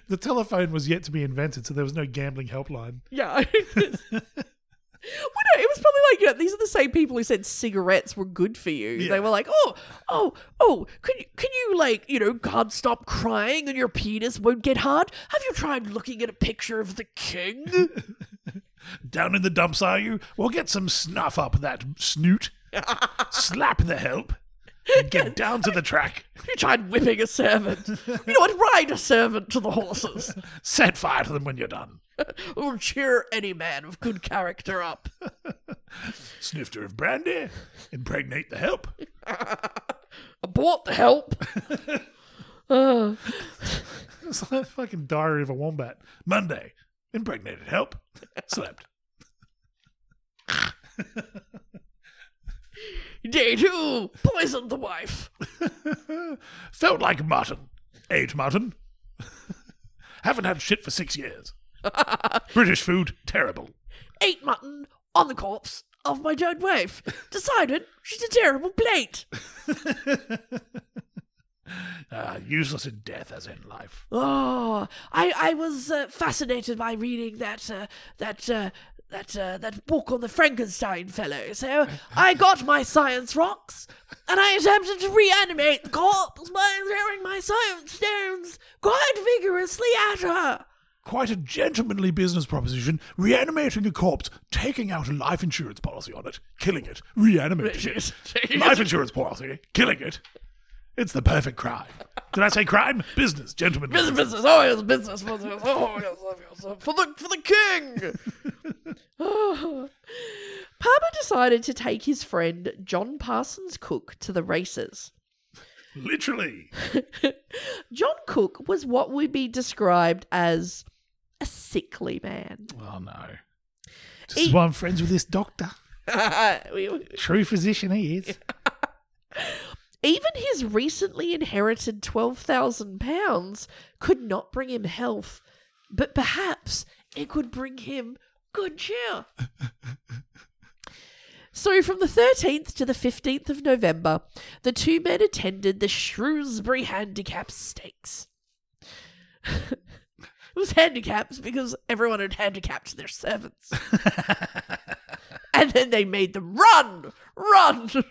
Speaker 6: The telephone was yet to be invented, so there was no gambling helpline.
Speaker 7: Yeah. Well, no, it was probably like, you know, these are the same people who said cigarettes were good for you.
Speaker 6: Yeah.
Speaker 7: They were like, oh, oh, oh, can you, can you, like, you know, can't stop crying and your penis won't get hard? Have you tried looking at a picture of the king?
Speaker 6: Down in the dumps, are you? Well, get some snuff up that snoot. Slap the help. And get down to the track.
Speaker 7: You tried whipping a servant? You know what? Ride a servant to the horses.
Speaker 6: Set fire to them when you're done.
Speaker 7: Or cheer any man of good character up.
Speaker 6: Snifter of brandy. Impregnate the help.
Speaker 7: Abort the help. Uh,
Speaker 6: It's like fucking Diary of a Wombat. Monday. Impregnated help. Slept.
Speaker 7: day two, poisoned the wife.
Speaker 6: Felt like mutton. Ate mutton. Haven't had shit for six years. British food, terrible.
Speaker 7: ate mutton on the corpse of my dead wife. Decided she's a terrible plate.
Speaker 6: Uh, useless in death as in life.
Speaker 7: Oh, I I was uh, fascinated by reading that uh, that uh, that uh, that book on the Frankenstein fellow. So I got my science rocks and I attempted to reanimate the corpse by throwing my science stones quite vigorously at her.
Speaker 6: Quite a gentlemanly business proposition. Reanimating a corpse, taking out a life insurance policy on it, killing it, reanimating it. life insurance policy, killing it. It's the perfect crime. Did I say crime? Business, gentlemen.
Speaker 7: Business, business, oh yes, business, business, oh yes, yes, for the for the king. Oh. Palmer decided to take his friend John Parsons Cook to the races.
Speaker 6: Literally.
Speaker 7: John Cook was what would be described as a sickly man.
Speaker 6: Oh no. This is why I'm friends with this doctor. True physician he is.
Speaker 7: Even his recently inherited £12,000 could not bring him health, but perhaps it could bring him good cheer. so, from the 13th to the 15th of November, the two men attended the Shrewsbury Handicap Stakes. it was handicaps because everyone had handicapped their servants. and then they made them run, run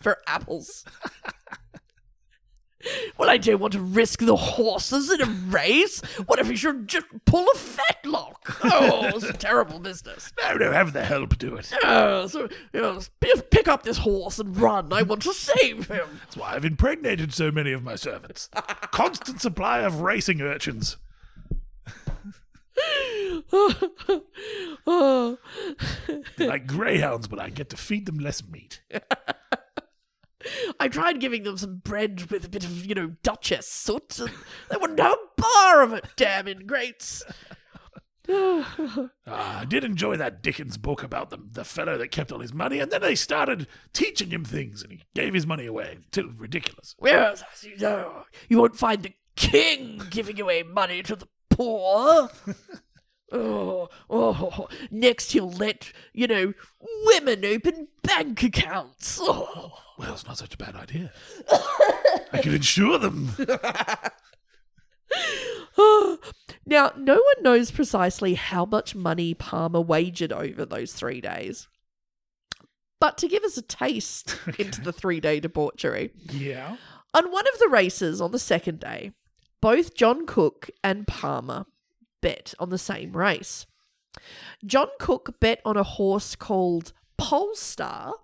Speaker 7: for apples. well, I don't want to risk the horses in a race. What if we should just pull a fetlock? Oh, it's a terrible business.
Speaker 6: No, no, have the help do it.
Speaker 7: Oh, so, you know, pick up this horse and run. I want to save him.
Speaker 6: That's why I've impregnated so many of my servants. Constant supply of racing urchins. They're like greyhounds, but I get to feed them less meat.
Speaker 7: I tried giving them some bread with a bit of, you know, Duchess soot, and they wouldn't have a bar of it, damn ingrates.
Speaker 6: Ah, I did enjoy that Dickens book about the, the fellow that kept all his money, and then they started teaching him things, and he gave his money away. Till ridiculous.
Speaker 7: Whereas, as you know, you won't find the king giving away money to the poor. Oh, oh, next he'll let, you know, women open bank accounts. Oh.
Speaker 6: Well, it's not such a bad idea. I can insure them.
Speaker 7: now, no one knows precisely how much money Palmer wagered over those three days. But to give us a taste into the three day debauchery,
Speaker 6: Yeah.
Speaker 7: on one of the races on the second day, both John Cook and Palmer bet on the same race. John Cook bet on a horse called Polestar.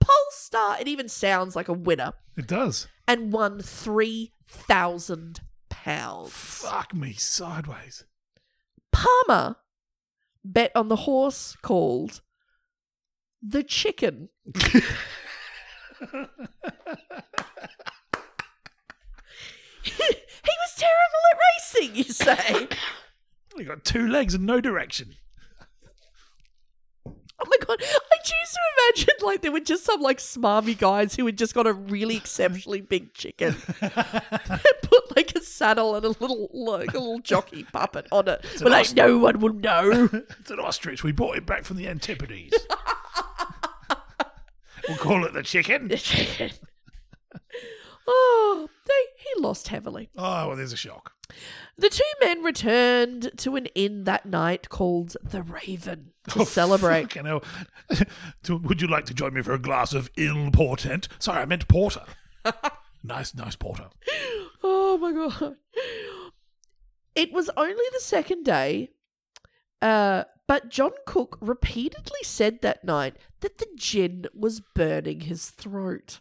Speaker 7: Polestar, it even sounds like a winner,
Speaker 6: It does.
Speaker 7: and won £3,000.
Speaker 6: Fuck me sideways.
Speaker 7: Palmer bet on the horse called the Chicken. he was terrible you say?
Speaker 6: You got two legs and no direction.
Speaker 7: Oh my god, I choose to imagine like there were just some like smarmy guys who had just got a really exceptionally big chicken. and Put like a saddle and a little like a little jockey puppet on it. But like
Speaker 6: awesome-
Speaker 7: no one will know.
Speaker 6: It's an ostrich. We brought it back from the Antipodes. we'll call it the chicken.
Speaker 7: the chicken. oh, they, he lost heavily.
Speaker 6: Oh, well, there's a shock.
Speaker 7: The two men returned to an inn that night called the Raven to
Speaker 6: Oh,
Speaker 7: celebrate.
Speaker 6: Would you like to join me for a glass of ill portent? Sorry, I meant porter. nice, nice porter.
Speaker 7: Oh my god. It was only the second day, uh, but John Cook repeatedly said that night that the gin was burning his throat.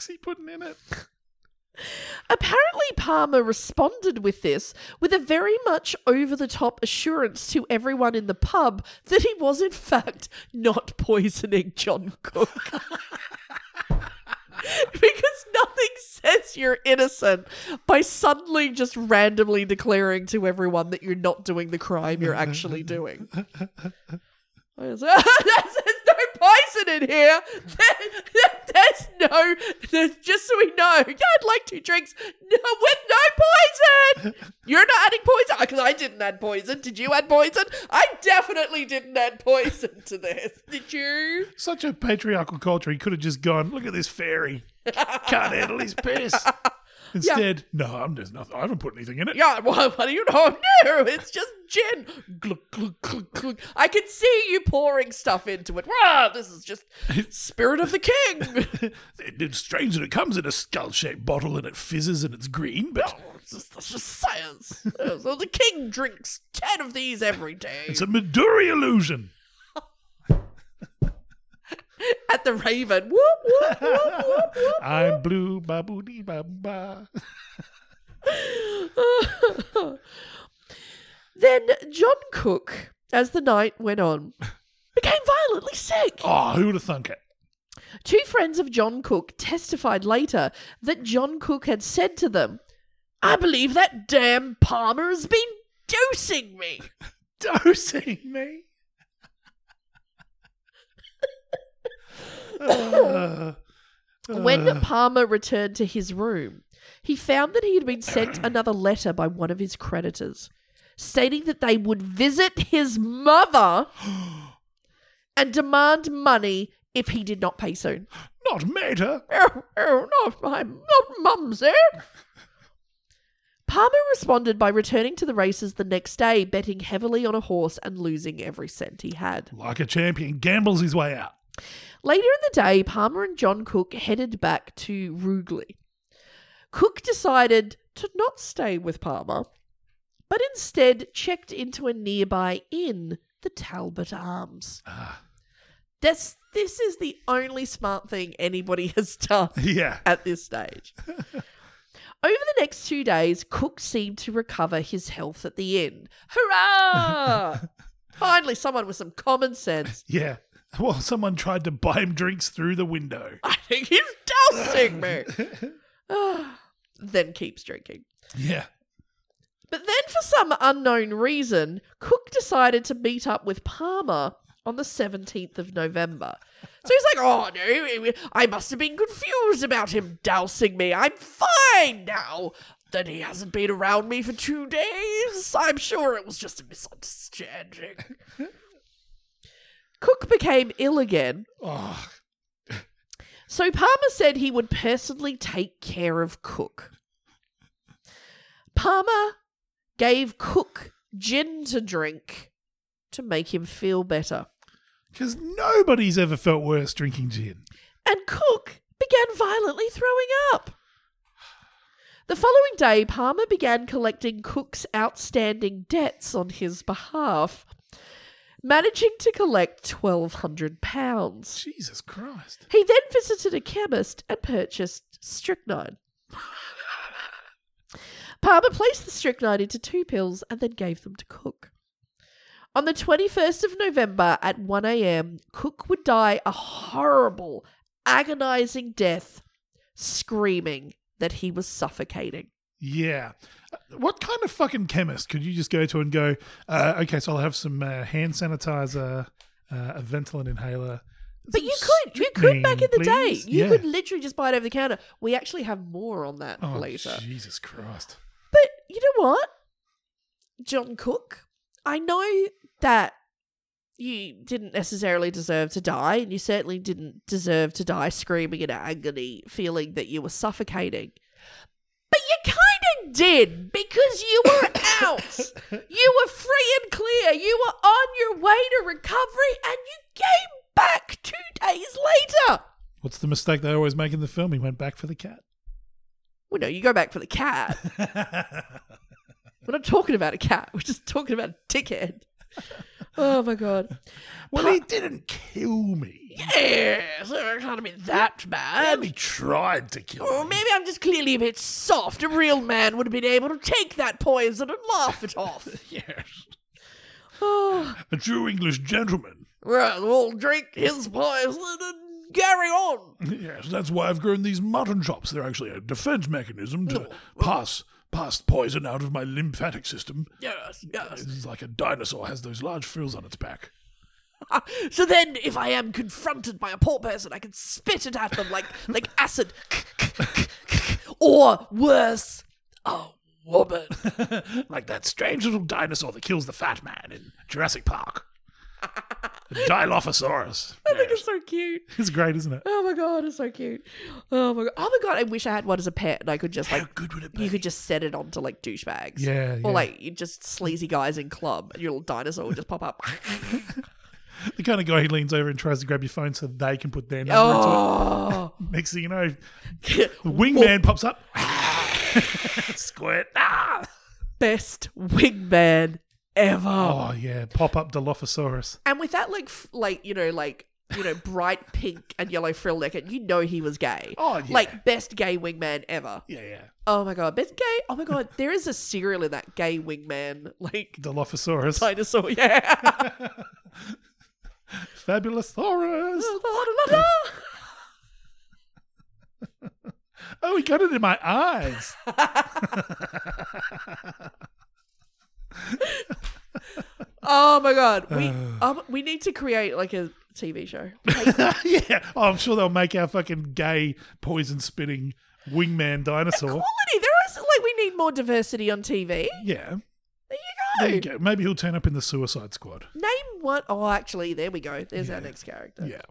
Speaker 6: Fuck's he putting in it?
Speaker 7: Apparently, Palmer responded with this with a very much over the top assurance to everyone in the pub that he was, in fact, not poisoning John Cook. because nothing says you're innocent by suddenly just randomly declaring to everyone that you're not doing the crime you're actually doing. No poison in here. There- There's no. There's, just so we know, yeah, I'd like two drinks with no poison. You're not adding poison because I didn't add poison. Did you add poison? I definitely didn't add poison to this. Did you?
Speaker 6: Such a patriarchal culture. He could have just gone, look at this fairy. Can't handle his piss. Instead, no, I'm just nothing. I haven't put anything in it.
Speaker 7: Yeah, well, what do you know? No, it's just gin. Glug, glug, glug, glug. I can see you pouring stuff into it. Wow, this is just spirit of the king.
Speaker 6: It- It's strange that it comes in a skull shaped bottle and it fizzes and it's green, but
Speaker 7: Oh, it's just, that's just science. So the king drinks ten of these every day
Speaker 6: it's a Midori illusion.
Speaker 7: at the Raven. Whoop whoop whoop whoop whoop.
Speaker 6: I'm blue, ba boo dee ba ba.
Speaker 7: Then John Cook, as the night went on, became violently sick.
Speaker 6: Oh, who would have thunk it?
Speaker 7: Two friends of John Cook testified later that John Cook had said to them, I believe that damn Palmer has been dosing me.
Speaker 6: Dosing me. Uh,
Speaker 7: When Palmer returned to his room, he found that he had been sent another letter by one of his creditors stating that they would visit his mother and demand money if he did not pay soon.
Speaker 6: not Mater.
Speaker 7: Oh, oh, not my not mum's there. Palmer responded by returning to the races the next day, betting heavily on a horse and losing every cent he had.
Speaker 6: Like a champion, gambles his way out.
Speaker 7: Later in the day, Palmer and John Cook headed back to Rugeley. Cook decided to not stay with Palmer, but instead checked into a nearby inn, the Talbot Arms. Ah. This, this is the only smart thing anybody has done
Speaker 6: Yeah.
Speaker 7: at this stage. Over the next two days, Cook seemed to recover his health at the inn. Hurrah! Finally, someone with some common sense.
Speaker 6: Yeah. Well, someone tried to buy him drinks through the window.
Speaker 7: I think he's dousing me. then keeps drinking.
Speaker 6: Yeah.
Speaker 7: But then, for some unknown reason, Cook decided to meet up with Palmer on the 17th of November. So he's like, oh no, I must have been confused about him dousing me. I'm fine now that he hasn't been around me for two days. I'm sure it was just a misunderstanding. Cook became ill again.
Speaker 6: Oh,
Speaker 7: So Palmer said he would personally take care of Cook. Palmer gave Cook gin to drink to make him feel better.
Speaker 6: because nobody's ever felt worse drinking gin.
Speaker 7: And Cook began violently throwing up. The following day, Palmer began collecting Cook's outstanding debts on his behalf, managing to collect £1,200.
Speaker 6: Jesus Christ.
Speaker 7: He then visited a chemist and purchased strychnine. Palmer placed the strychnine into two pills and then gave them to Cook. On the 21st of November at 1am, Cook would die a horrible, agonizing death, screaming that he was suffocating.
Speaker 6: Yeah. Uh, What kind of fucking chemist could you just go to and go, uh, okay, so I'll have some uh, hand sanitizer, uh, a Ventolin inhaler.
Speaker 7: But you could, you could back in the day. You
Speaker 6: please?"
Speaker 7: could literally just buy it over the counter. We actually have more on that
Speaker 6: Oh,
Speaker 7: later.
Speaker 6: Jesus Christ.
Speaker 7: But you know what? John Cook, I know that you didn't necessarily deserve to die, and you certainly didn't deserve to die screaming in agony, feeling that you were suffocating. But you kind did because you were out. You were free and clear. You were on your way to recovery, and you came back two days later.
Speaker 6: What's the mistake they always make in the film? He went back for the cat.
Speaker 7: Well, no, you go back for the cat. We're not talking about a cat. We're just talking about a dickhead. Oh my god.
Speaker 6: well, he didn't kill me.
Speaker 7: Yes, it can't have been that
Speaker 6: He
Speaker 7: bad.
Speaker 6: only tried to kill
Speaker 7: Or
Speaker 6: me.
Speaker 7: maybe I'm just clearly a bit soft. A real man would have been able to take that poison and laugh it off.
Speaker 6: Yes.
Speaker 7: Oh,
Speaker 6: A true English gentleman.
Speaker 7: well, we'll drink his poison and carry on.
Speaker 6: Yes, that's why I've grown these mutton chops. They're actually a defense mechanism to oh, pass pass poison out of my lymphatic system.
Speaker 7: Yes, yes.
Speaker 6: It's like a dinosaur has those large frills on its back.
Speaker 7: Ah, so then, if I am confronted by a poor person, I can spit it at them like like acid, or worse, a woman.
Speaker 6: like that strange little dinosaur that kills the fat man in Jurassic Park. Dilophosaurus.
Speaker 7: I think it's so cute.
Speaker 6: It's great, isn't it?
Speaker 7: Oh my god, it's so cute. Oh my god. Oh my god, I wish I had one as a pet and I could just
Speaker 6: How
Speaker 7: like
Speaker 6: good would it be?
Speaker 7: you could just set it onto like douchebags.
Speaker 6: Yeah, yeah.
Speaker 7: Or like you just sleazy guys in club and your little dinosaur would just pop up.
Speaker 6: the kind of guy who leans over and tries to grab your phone so they can put their number into
Speaker 7: oh.
Speaker 6: it. Next thing you know, wingman pops up. Squirt. Ah!
Speaker 7: Best wingman ever.
Speaker 6: Oh yeah, pop up Dilophosaurus.
Speaker 7: And with that like f- like you know like you know bright pink and yellow frill neck, you know he was gay.
Speaker 6: Oh, yeah.
Speaker 7: Like best gay wingman ever.
Speaker 6: Yeah, yeah.
Speaker 7: Oh my god, best gay. Oh my god, there is a serial in that gay wingman like
Speaker 6: Dilophosaurus.
Speaker 7: dinosaur. Yeah.
Speaker 6: Fabulosaurus. Oh, he got it in my eyes.
Speaker 7: Oh my god, we um we need to create like a TV show.
Speaker 6: yeah. Oh, I'm sure they'll make our fucking gay poison spitting wingman dinosaur.
Speaker 7: Quality. There is like we need more diversity on TV.
Speaker 6: Yeah.
Speaker 7: There
Speaker 6: There
Speaker 7: you go.
Speaker 6: Maybe he'll turn up in the Suicide Squad.
Speaker 7: Name one oh actually, there we go. There's our next character.
Speaker 6: Yeah.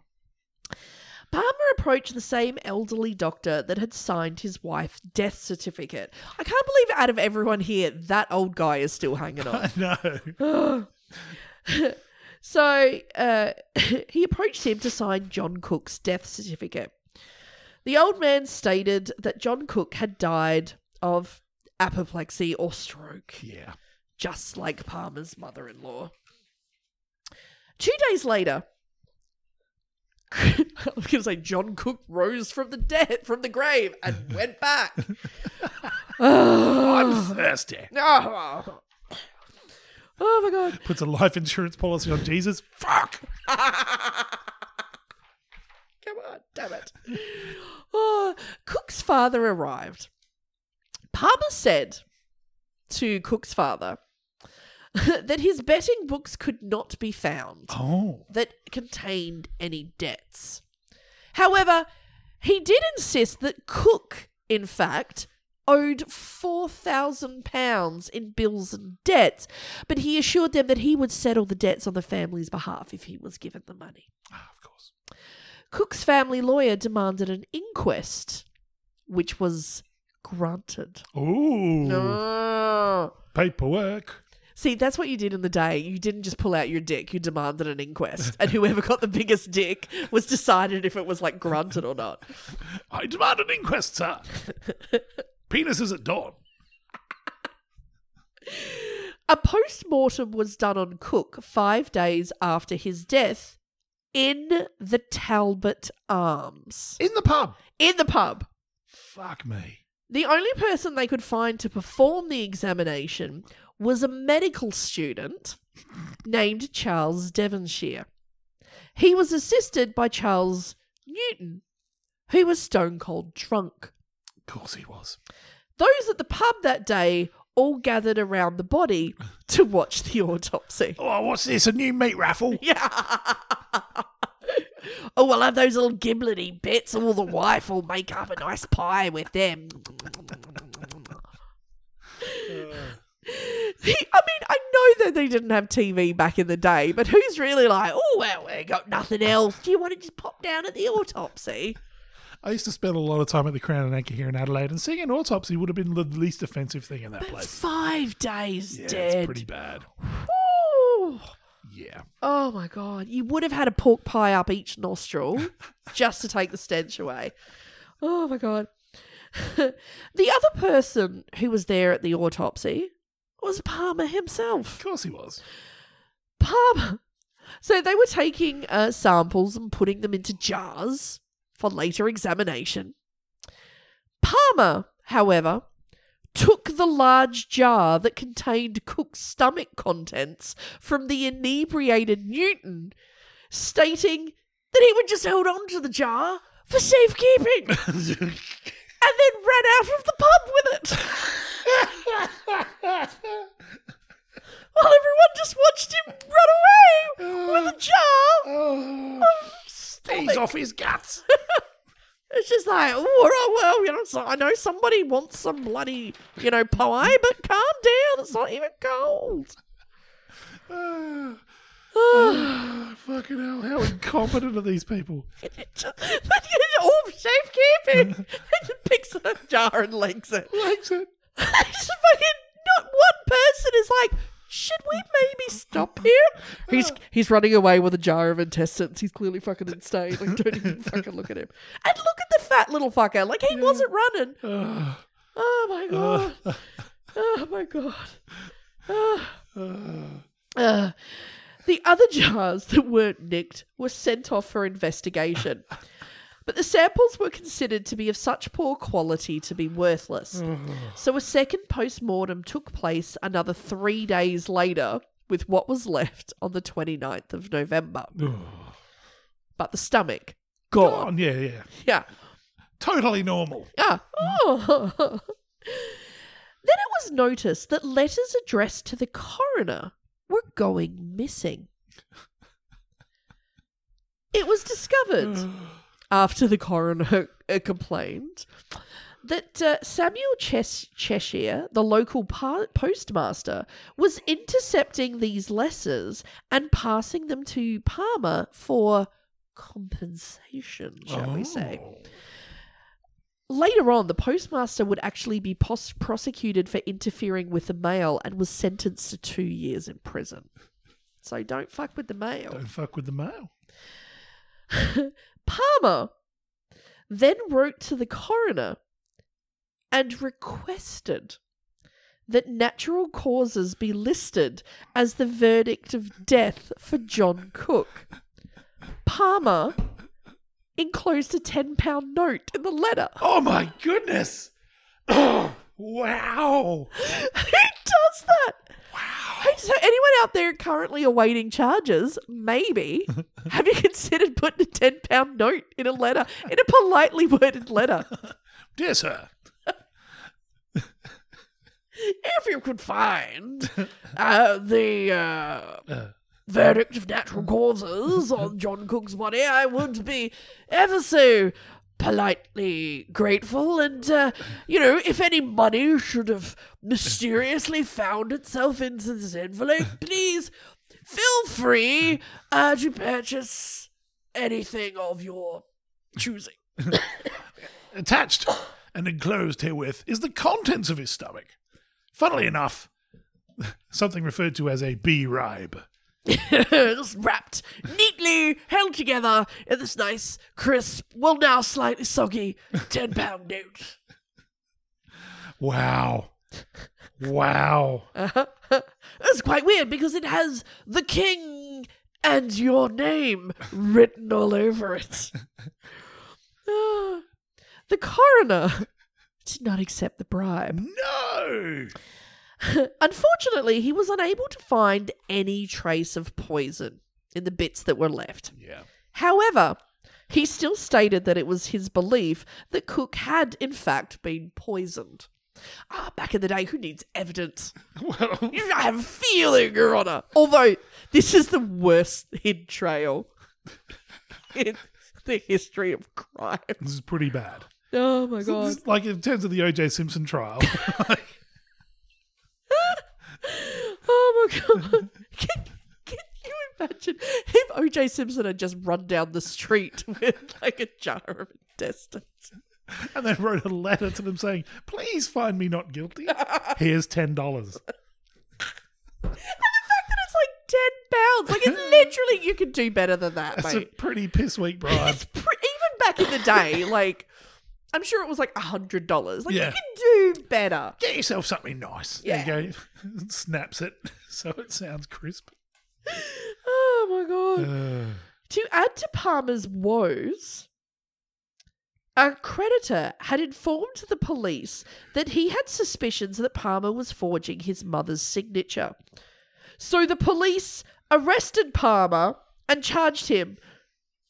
Speaker 7: Palmer approached the same elderly doctor that had signed his wife's death certificate. I can't believe out of everyone here, that old guy is still hanging on.
Speaker 6: no.
Speaker 7: so uh, he approached him to sign John Cook's death certificate. The old man stated that John Cook had died of apoplexy or stroke,
Speaker 6: Yeah.
Speaker 7: just like Palmer's mother in law. Two days later, I was going to say John Cook rose from the dead, from the grave, and went back.
Speaker 6: I'm thirsty.
Speaker 7: oh, oh my God.
Speaker 6: Puts a life insurance policy on Jesus. Fuck.
Speaker 7: Come on, damn it. Oh, Cook's father arrived. Palmer said to Cook's father that his betting books could not be found
Speaker 6: Oh.
Speaker 7: that contained any debts. However, he did insist that Cook, in fact, owed £4,000 in bills and debts, but he assured them that he would settle the debts on the family's behalf if he was given the money.
Speaker 6: Ah, of course.
Speaker 7: Cook's family lawyer demanded an inquest, which was granted.
Speaker 6: Ooh.
Speaker 7: Oh.
Speaker 6: Paperwork.
Speaker 7: See, that's what you did in the day. You didn't just pull out your dick, you demanded an inquest. and whoever got the biggest dick was decided if it was like grunted or not.
Speaker 6: I demand an inquest, sir. Penis is at dawn.
Speaker 7: A post mortem was done on Cook five days after his death in the Talbot Arms.
Speaker 6: In the pub.
Speaker 7: In the pub.
Speaker 6: Fuck me.
Speaker 7: The only person they could find to perform the examination was a medical student named Charles Devonshire. He was assisted by Charles Newton, who was stone cold drunk.
Speaker 6: Of course he was.
Speaker 7: Those at the pub that day all gathered around the body to watch the autopsy.
Speaker 6: Oh, what's this? A new meat raffle?
Speaker 7: Yeah. oh, we'll have those little giblety bits, All the wife will make up a nice pie with them. I mean, I know that they didn't have TV back in the day, but who's really like, oh, well, we got nothing else. Do you want to just pop down at the autopsy?
Speaker 6: I used to spend a lot of time at the Crown and Anchor here in Adelaide, and seeing an autopsy would have been the least offensive thing in that place.
Speaker 7: Five days
Speaker 6: Yeah,
Speaker 7: dead.
Speaker 6: it's pretty bad.
Speaker 7: Whew.
Speaker 6: Yeah.
Speaker 7: Oh my god, you would have had a pork pie up each nostril just to take the stench away. Oh my god. the other person who was there at the autopsy was Palmer himself.
Speaker 6: Of course he was.
Speaker 7: Palmer. So they were taking uh, samples and putting them into jars for later examination. Palmer, however, took the large jar that contained Cook's stomach contents from the inebriated Newton, stating that he would just hold on to the jar for safekeeping and then ran out of the pub with it. While everyone just watched him run away with a jar
Speaker 6: Oh,
Speaker 7: of
Speaker 6: he's off his guts.
Speaker 7: It's just like, oh, well, you know, so I know somebody wants some bloody, you know, pie, but calm down. It's not even cold.
Speaker 6: Fucking hell, how incompetent are these people?
Speaker 7: Just- but you all safekeeping. He just picks up a jar and legs it.
Speaker 6: Likes it.
Speaker 7: It's fucking not one person is like, should we maybe stop here? He's he's running away with a jar of intestines. He's clearly fucking insane. Like, don't even fucking look at him. And look at the fat little fucker. Like he wasn't running.
Speaker 6: Ah,
Speaker 7: Oh my god. Oh my god. Uh, the other jars that weren't nicked were sent off for investigation. But the samples were considered to be of such poor quality to be worthless. so a second post mortem took place another three days later, with what was left on the 29th of November. but the stomach,
Speaker 6: Go
Speaker 7: gone.
Speaker 6: yeah, yeah.
Speaker 7: Yeah.
Speaker 6: Totally normal.
Speaker 7: Ah. Oh. then it was noticed that letters addressed to the coroner were going missing. It was discovered after the coroner complained that uh, Samuel Ches- Cheshire, the local pa- postmaster, was intercepting these letters and passing them to Palmer for compensation, shall we say.
Speaker 6: Oh.
Speaker 7: Later on, the postmaster would actually be pos- prosecuted for interfering with the mail and was sentenced to two years in prison. So don't fuck with the mail.
Speaker 6: Don't fuck with the mail.
Speaker 7: Palmer then wrote to the coroner and requested that natural causes be listed as the verdict of death for John Cook. Palmer enclosed a £10 note in the letter.
Speaker 6: Oh my goodness! Wow!
Speaker 7: Who does that? So, anyone out there currently awaiting charges, maybe, have you considered putting a £10 note in a letter, in a politely worded letter?
Speaker 6: Dear sir,
Speaker 7: if you could find uh, the uh, verdict of natural causes on John Cook's body, I would be ever so politely grateful. And, uh, you know, if any money should have mysteriously found itself into this envelope, please feel free uh, to purchase anything of your choosing.
Speaker 6: attached and enclosed herewith is the contents of his stomach. Funnily enough, something referred to as a bee ribe.
Speaker 7: just wrapped neatly held together in this nice, crisp, well now slightly soggy ten pound note.
Speaker 6: Wow. Wow.
Speaker 7: That's quite weird because it has the king and your name written all over it. Ah. the coroner did not accept the bribe.
Speaker 6: No!
Speaker 7: Unfortunately, he was unable to find any trace of poison in the bits that were left.
Speaker 6: Yeah.
Speaker 7: However, he still stated that it was his belief that Cook had, in fact, been poisoned. Ah, back in the day, who needs evidence?
Speaker 6: Well,
Speaker 7: I have a feeling, Your Honour. Although, this is the worst hid trail in the history of crime.
Speaker 6: this is pretty bad.
Speaker 7: Oh my god.
Speaker 6: This- like in terms of the O.J. Simpson trial,
Speaker 7: Oh my god. Can, can you imagine if OJ Simpson had just run down the street with like a jar of intestines?
Speaker 6: and then wrote a letter to them saying, "Please find me not guilty. Here's ten dollars."
Speaker 7: And the fact that it's like 10 pounds, like it's literally, you could do better than that,
Speaker 6: That's a pretty piss weak bribe.
Speaker 7: It's pre- even back in the day, like, I'm sure it was like a $100. Like,
Speaker 6: Yeah.
Speaker 7: you can do better.
Speaker 6: Get yourself something nice.
Speaker 7: Yeah.
Speaker 6: There you go. Snaps it so it sounds crisp.
Speaker 7: Oh my god.
Speaker 6: Uh,
Speaker 7: To add to Palmer's woes, a creditor had informed the police that he had suspicions that Palmer was forging his mother's signature. So the police arrested Palmer and charged him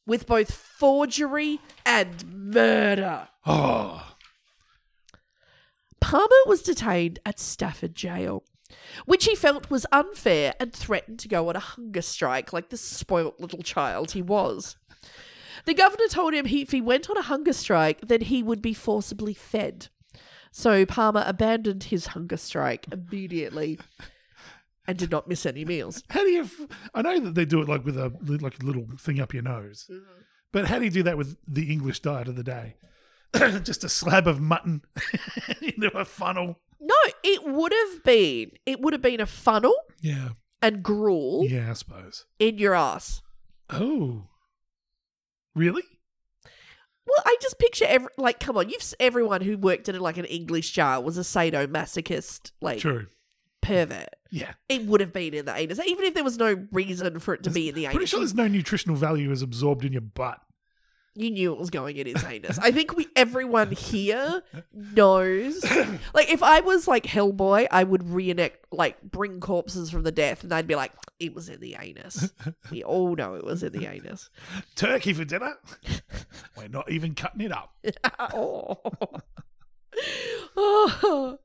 Speaker 7: with both forgery and murder.
Speaker 6: oh,
Speaker 7: Palmer was detained at Stafford Jail, which he felt was unfair and threatened to go on a hunger strike like the spoilt little child he was. The governor told him he, if he went on a hunger strike, then he would be forcibly fed. So Palmer abandoned his hunger strike immediately and did not miss any meals.
Speaker 6: how do you? F- I know that they do it like with a like a little thing up your nose,
Speaker 7: Mm-hmm.
Speaker 6: but how do you do that with the English diet of the day? Just a slab of mutton into a funnel.
Speaker 7: No, it would have been it would have been a funnel
Speaker 6: Yeah,
Speaker 7: and gruel
Speaker 6: yeah, I suppose.
Speaker 7: in your ass.
Speaker 6: Oh, really?
Speaker 7: Well, I just picture every like, come on, you've everyone who worked in like an English jar was a sadomasochist, like
Speaker 6: True.
Speaker 7: pervert.
Speaker 6: Yeah.
Speaker 7: It would have been in the anus, even if there was no reason for it to be in the anus.
Speaker 6: Pretty
Speaker 7: sure
Speaker 6: there's no nutritional value is absorbed in your butt.
Speaker 7: you knew it was going in his anus. I think we everyone here knows. Like, if I was like Hellboy, I would reenact like bring corpses from the death, and they'd be like, "It was in the anus." we all know it was in the anus.
Speaker 6: Turkey for dinner? We're not even cutting it up.
Speaker 7: oh. Oh.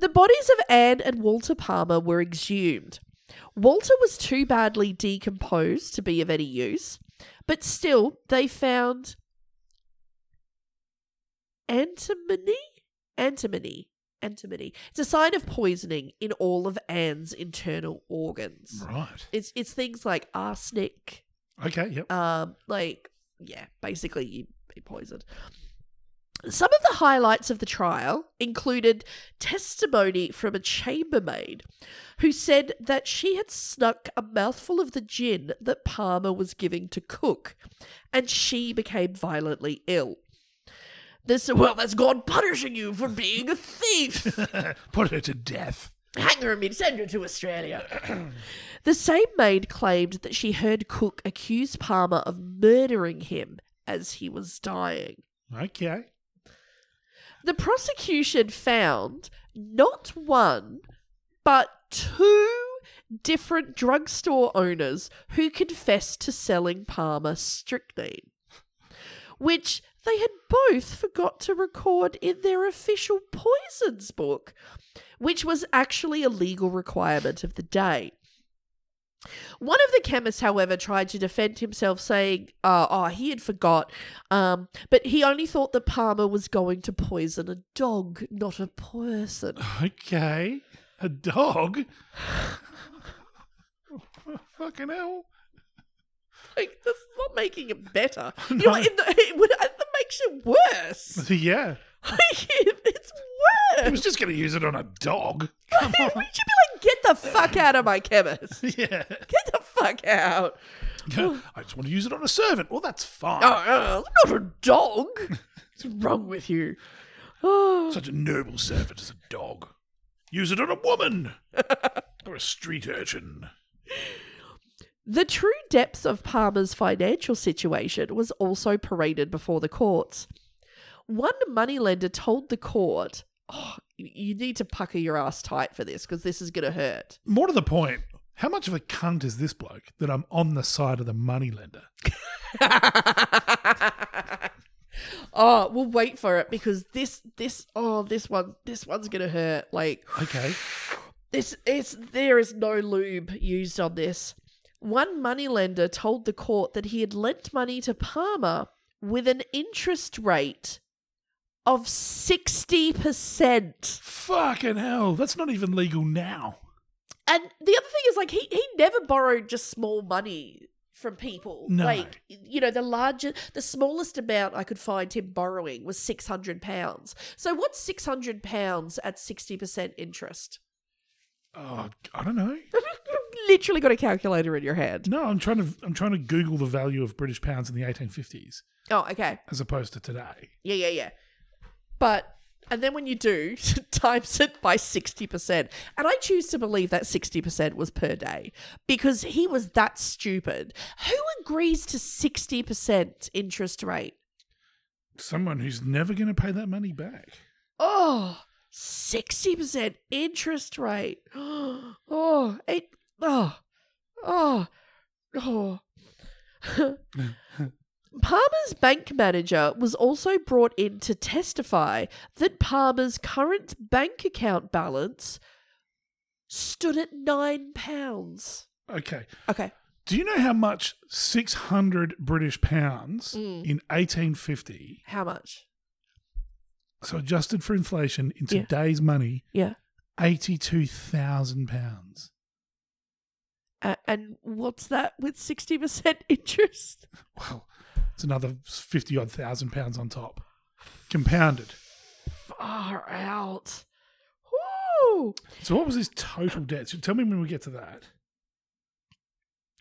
Speaker 7: The bodies of Anne and Walter Palmer were exhumed. Walter was too badly decomposed to be of any use, but still they found antimony? Antimony. Antimony. It's a sign of poisoning in all of Anne's internal organs.
Speaker 6: Right.
Speaker 7: It's it's things like arsenic,
Speaker 6: Okay, yep.
Speaker 7: Um, like, yeah, basically you'd be poisoned. Some of the highlights of the trial included testimony from a chambermaid who said that she had snuck a mouthful of the gin that Palmer was giving to Cook, and she became violently ill. This, well, that's God punishing you for being a thief.
Speaker 6: Put her to death.
Speaker 7: Hang her and send her to Australia. the same maid claimed that she heard Cook accuse Palmer of murdering him as he was dying.
Speaker 6: Okay.
Speaker 7: The prosecution found not one, but two different drugstore owners who confessed to selling Palmer strychnine, which they had both forgot to record in their official poisons book, which was actually a legal requirement of the day. One of the chemists, however, tried to defend himself, saying, uh, "Oh, he had forgot, um, but he only thought that Palmer was going to poison a dog, not a person."
Speaker 6: Okay. A dog? Fucking hell.
Speaker 7: Like, that's not making it better. You know, it, it, would, it makes it worse.
Speaker 6: Yeah.
Speaker 7: It's worse.
Speaker 6: was just going to use it on a dog. Come on.
Speaker 7: we should be like, get the fuck out of my chemist.
Speaker 6: yeah.
Speaker 7: Get the fuck out.
Speaker 6: I just want to use it on a servant. Well, that's fine.
Speaker 7: Oh, uh, not a dog. What's wrong with you? Oh.
Speaker 6: Such a noble servant as a dog. Use it on a woman or a street urchin.
Speaker 7: The true depths of Palmer's financial situation was also paraded before the courts. One moneylender told the court, oh, you- need to pucker your ass tight for this because this is going to hurt.
Speaker 6: More to the point, how much of a cunt is this bloke that I'm on the side of the moneylender?
Speaker 7: oh, we'll wait for it because this, this, oh, this one, this one's going to hurt. Like,
Speaker 6: Okay.
Speaker 7: This it's there is no lube used on this. One moneylender told the court that he had lent money to Palmer with an interest rate of 60%.
Speaker 6: Fucking hell. That's not even legal now.
Speaker 7: And the other thing is like he he never borrowed just small money from people.
Speaker 6: No.
Speaker 7: Like you know, the largest the smallest amount I could find him borrowing was 600 pounds. So what's 600 pounds at 60% interest?
Speaker 6: Oh, I don't know.
Speaker 7: You've literally got a calculator in your hand.
Speaker 6: No, I'm trying to I'm trying to Google the value of British pounds in the 1850s
Speaker 7: Oh, okay.
Speaker 6: as opposed to today.
Speaker 7: Yeah, yeah, yeah. But and then when you do, times it by 60%. And I choose to believe that 60% was per day because he was that stupid. Who agrees to 60% interest rate?
Speaker 6: Someone who's never going to pay that money back.
Speaker 7: Oh, 60% interest rate. Oh, it, oh, oh, oh. Palmer's bank manager was also brought in to testify that Palmer's current bank account balance stood at nine pounds.
Speaker 6: Okay.
Speaker 7: Okay.
Speaker 6: Do you know how much 600 British pounds
Speaker 7: Mm.
Speaker 6: in 1850,
Speaker 7: How much?
Speaker 6: so adjusted for inflation in
Speaker 7: Yeah.
Speaker 6: today's money,
Speaker 7: Yeah.
Speaker 6: 82,000 pounds?
Speaker 7: And what's that with 60% interest?
Speaker 6: Well, it's another 50 odd thousand pounds on top. Compounded.
Speaker 7: Far out. Woo!
Speaker 6: So what was his total debt? So tell me when we get to that.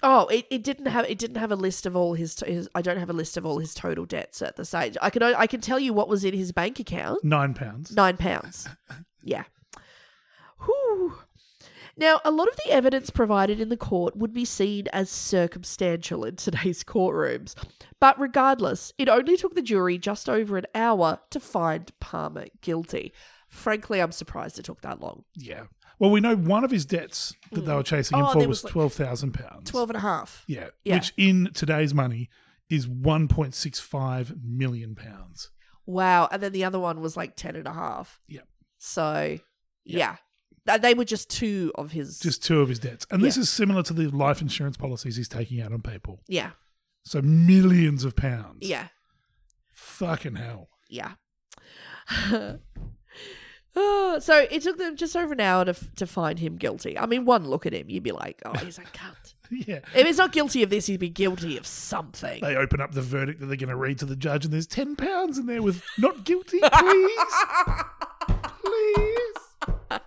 Speaker 7: Oh, it, it didn't have it didn't have a list of all his, his I don't have a list of all his total debts at the stage. I can I can tell you what was in his bank account.
Speaker 6: Nine pounds.
Speaker 7: Nine pounds. Yeah. Whew. Now, a lot of the evidence provided in the court would be seen as circumstantial in today's courtrooms. But regardless, it only took the jury just over an hour to find Palmer guilty. Frankly, I'm surprised it took that long.
Speaker 6: Yeah. Well, we know one of his debts that they were mm. chasing him
Speaker 7: Oh,
Speaker 6: for was,
Speaker 7: was
Speaker 6: twelve thousand pounds.
Speaker 7: Twelve and a half.
Speaker 6: Yeah,
Speaker 7: Yeah.
Speaker 6: Which in today's money is one point six five million pounds.
Speaker 7: Wow. And then the other one was like ten and a half.
Speaker 6: Yeah.
Speaker 7: So, yeah. Th- They were just two of his.
Speaker 6: Just two of his debts. And this
Speaker 7: Yeah.
Speaker 6: is similar to the life insurance policies he's taking out on people.
Speaker 7: yeah.
Speaker 6: So millions of pounds.
Speaker 7: Yeah.
Speaker 6: Fucking hell.
Speaker 7: Yeah. Uh, so it took them just over an hour to, f- to find him guilty. I mean, one look at him, you'd be like, oh, he's a cunt.
Speaker 6: Yeah.
Speaker 7: If he's not guilty of this, he'd be guilty of something.
Speaker 6: They open up the verdict that they're going to read to the judge, and there's ten pounds in there with "not guilty, please, please."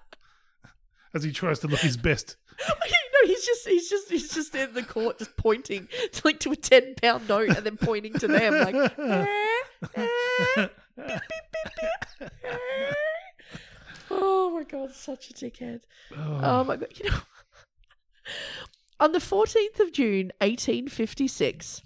Speaker 6: As he tries to look his best.
Speaker 7: no, he's just he's just he's just in the court, just pointing to like to a ten pound note and then pointing to them like. "Eh, eh, beep, beep, beep, beep, eh." Oh my god, such a dickhead. Oh my god, you know. On the 14th of June, 1856,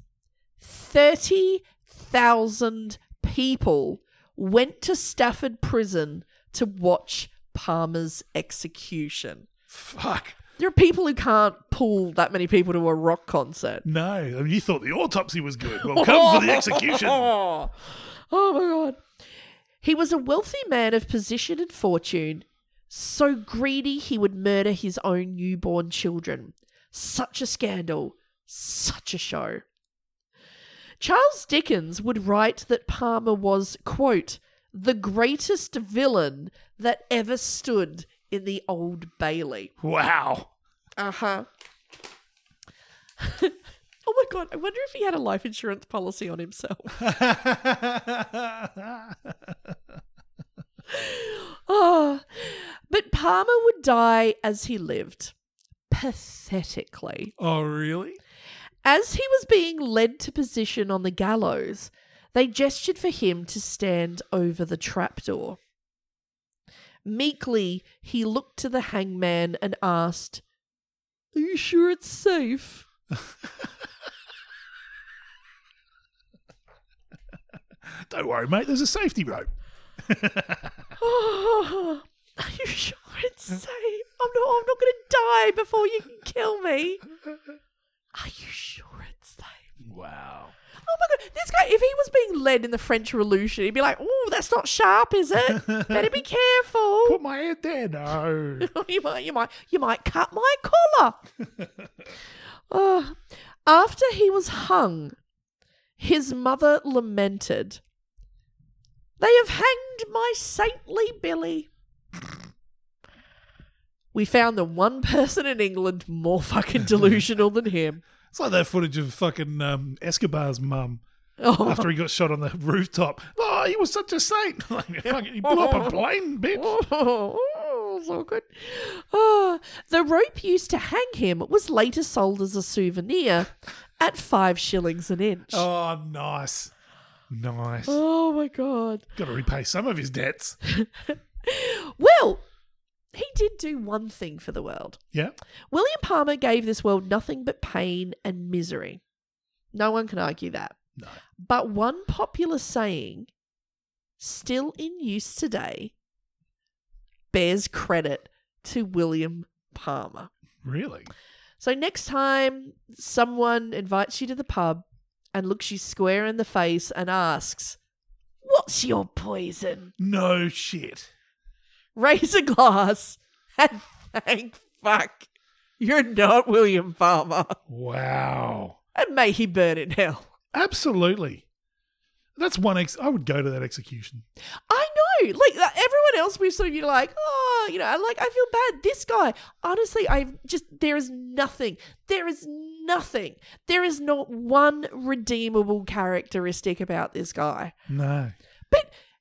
Speaker 7: 30,000 people went to Stafford Prison to watch Palmer's execution.
Speaker 6: Fuck.
Speaker 7: There are people who can't pull that many people to a rock concert.
Speaker 6: No, I mean, you thought the autopsy was good. Well, come for the execution.
Speaker 7: Oh, oh my god. He was a wealthy man of position and fortune, so greedy he would murder his own newborn children. Such a scandal, such a show. Charles Dickens would write that Palmer was, quote, the greatest villain that ever stood in the Old Bailey.
Speaker 6: Wow.
Speaker 7: Uh huh. oh my god, I wonder if he had a life insurance policy on himself. Oh, but Palmer would die as he lived, pathetically.
Speaker 6: oh, really?
Speaker 7: As he was being led to position on the gallows, they gestured for him to stand over the trapdoor. Meekly, he looked to the hangman and asked, Are you sure it's safe?
Speaker 6: Don't worry, mate. There's a safety rope.
Speaker 7: Oh, are you sure it's safe? I'm not. I'm not going to die before you can kill me. Are you sure it's safe?
Speaker 6: Wow.
Speaker 7: Oh my god, this guy! If he was being led in the French Revolution, he'd be like, "Oh, that's not sharp, is it? Better be careful.
Speaker 6: Put my head there. No.
Speaker 7: you might, you might, you might cut my collar." oh, after he was hung, his mother lamented. They have hanged my saintly Billy. We found the one person in England more fucking delusional than him.
Speaker 6: It's like that footage of fucking um, Escobar's mum
Speaker 7: Oh,
Speaker 6: after he got shot on the rooftop. Oh, he was such a saint. Like, fucking- he blew up a plane, bitch.
Speaker 7: Oh, so good. Ah, the rope used to hang him was later sold as a souvenir at five shillings an inch.
Speaker 6: Oh, nice. Nice.
Speaker 7: Oh my god.
Speaker 6: Got to repay some of his debts.
Speaker 7: Well, he did do one thing for the world.
Speaker 6: Yeah.
Speaker 7: William Palmer gave this world nothing but pain and misery. No one can argue that.
Speaker 6: No.
Speaker 7: But one popular saying, still in use today, bears credit to William Palmer.
Speaker 6: Really?
Speaker 7: So next time someone invites you to the pub and looks you square in the face and asks, What's your poison?
Speaker 6: No shit.
Speaker 7: Raise a glass and thank fuck you're not William Palmer.
Speaker 6: Wow.
Speaker 7: And may he burn in hell.
Speaker 6: Absolutely. That's one ex. I would go to that execution.
Speaker 7: I know. Like uh, everyone else, we've sort of, you're like, oh, you know, I'm like, I feel bad. This guy, honestly, I just, there is nothing. There is nothing. There is not one redeemable characteristic about this guy.
Speaker 6: No.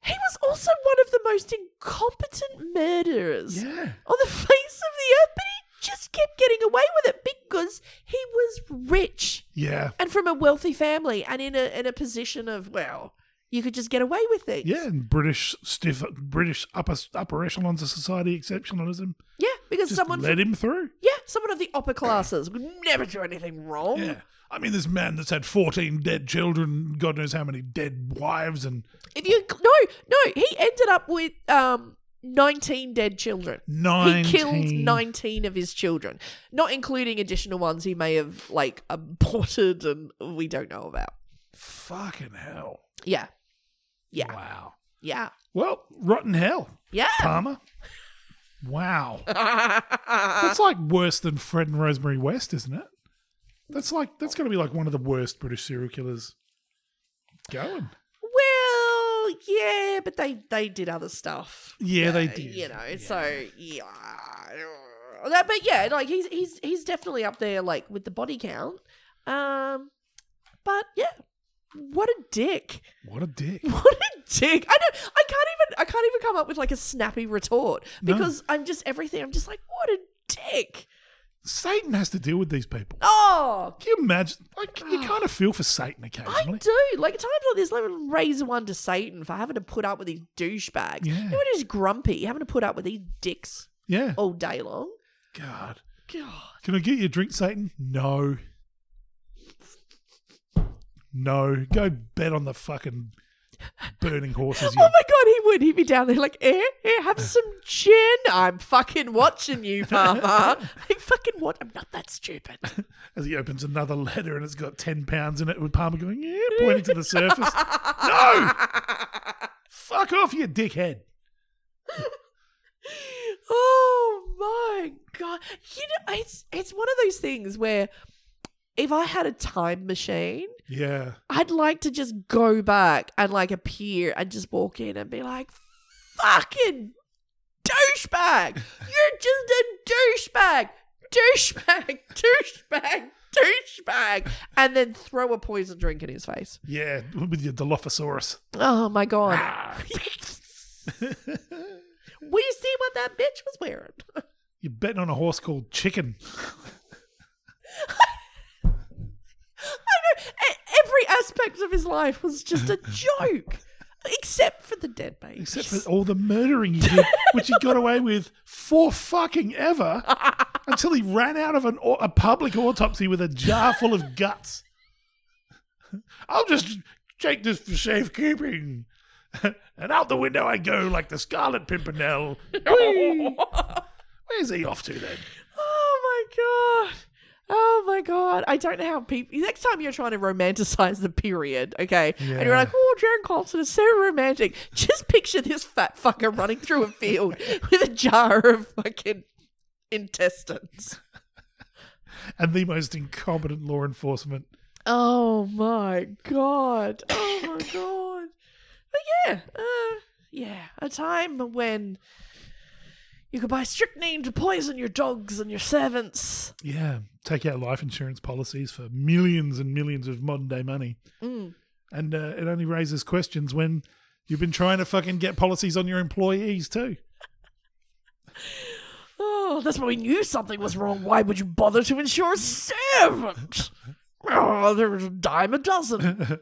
Speaker 7: He was also one of the most incompetent murderers
Speaker 6: Yeah.
Speaker 7: on the face of the earth, but he just kept getting away with it because he was rich
Speaker 6: Yeah.
Speaker 7: and from a wealthy family and in a in a position of well, you could just get away with things.
Speaker 6: Yeah. And British stiff, British upper upper echelons of society exceptionalism
Speaker 7: yeah, because
Speaker 6: just
Speaker 7: someone
Speaker 6: let
Speaker 7: from,
Speaker 6: him through.
Speaker 7: yeah, someone of the upper classes would never do anything wrong.
Speaker 6: Yeah. I mean, this man that's had 14 dead children, God knows how many dead wives, and
Speaker 7: If you no no, he ended up with um. 19 dead children.
Speaker 6: 19.
Speaker 7: He killed 19 of his children, not including additional ones he may have like aborted and we don't know about.
Speaker 6: fucking hell.
Speaker 7: Yeah. Yeah.
Speaker 6: Wow.
Speaker 7: Yeah.
Speaker 6: Well, rotten hell,
Speaker 7: Yeah.
Speaker 6: Palmer. Wow. That's like worse than Fred and Rosemary West, isn't it? That's like that's going to be like one of the worst British serial killers going.
Speaker 7: Well, yeah, but they they did other stuff.
Speaker 6: Yeah, they
Speaker 7: Uh,
Speaker 6: did.
Speaker 7: You know, so yeah. But yeah, like he's he's he's definitely up there, like with the body count. Um, but yeah, what a dick!
Speaker 6: What a dick.
Speaker 7: What a dick! I don't. I can't even. I can't even come up with like a snappy retort
Speaker 6: No.
Speaker 7: because I'm just everything. I'm just like, what a dick!
Speaker 6: Satan has to deal with these people.
Speaker 7: Oh,
Speaker 6: Can you imagine? Like, you ah. kind of feel for Satan occasionally.
Speaker 7: I
Speaker 6: occasionally.
Speaker 7: do. Like at times like this, let me raise one to Satan for having to put up with these douchebags.
Speaker 6: Yeah.
Speaker 7: You know, just grumpy, having to put up with these dicks
Speaker 6: Yeah.
Speaker 7: all day long.
Speaker 6: God.
Speaker 7: God.
Speaker 6: Can I get you a drink, Satan? No. No. Go bet on the fucking burning horses. You
Speaker 7: Oh my god, he would. He'd be down there like, eh, eh, have some gin. I'm fucking watching you, Palmer. I fucking what? I'm not that stupid.
Speaker 6: as he opens another letter and it's got 10 pounds in it with Palmer going, yeah, pointing to the surface. no! Fuck off, you dickhead.
Speaker 7: oh my god. You know, it's it's one of those things where if I had a time machine,
Speaker 6: Yeah.
Speaker 7: I'd like to just go back and like appear and just walk in and be like, fucking douchebag. You're just a douchebag. Douchebag. Douchebag. Douchebag. And then throw a poison drink in his face.
Speaker 6: Yeah, with your Dilophosaurus.
Speaker 7: Oh my God. Ah. we see what that bitch was wearing.
Speaker 6: You're betting on a horse called Chicken.
Speaker 7: I know. Every aspect of his life was just a joke. Except for the dead baby.
Speaker 6: Except for all the murdering he did, which he got away with for fucking ever until he ran out of an, a public autopsy with a jar full of guts. I'll just take this for safekeeping. and out the window I go like the Scarlet Pimpernel. Where's he off to then?
Speaker 7: Oh my god. Oh my god. I don't know how people next time you're trying to romanticize the period, okay? And you're like, oh Jaron Colson is so romantic. Just picture this fat fucker running through a field with a jar of fucking intestines.
Speaker 6: And the most incompetent law enforcement.
Speaker 7: Oh my god. Oh my god. But yeah, uh, yeah, a time when you could buy strychnine to poison your dogs and your servants.
Speaker 6: Yeah, take out life insurance policies for millions and millions of modern day money.
Speaker 7: Mm.
Speaker 6: And uh, it only raises questions when you've been trying to fucking get policies on your employees too.
Speaker 7: Oh, that's why we knew something was wrong. Why would you bother to insure a servant? Oh, there's a dime a dozen.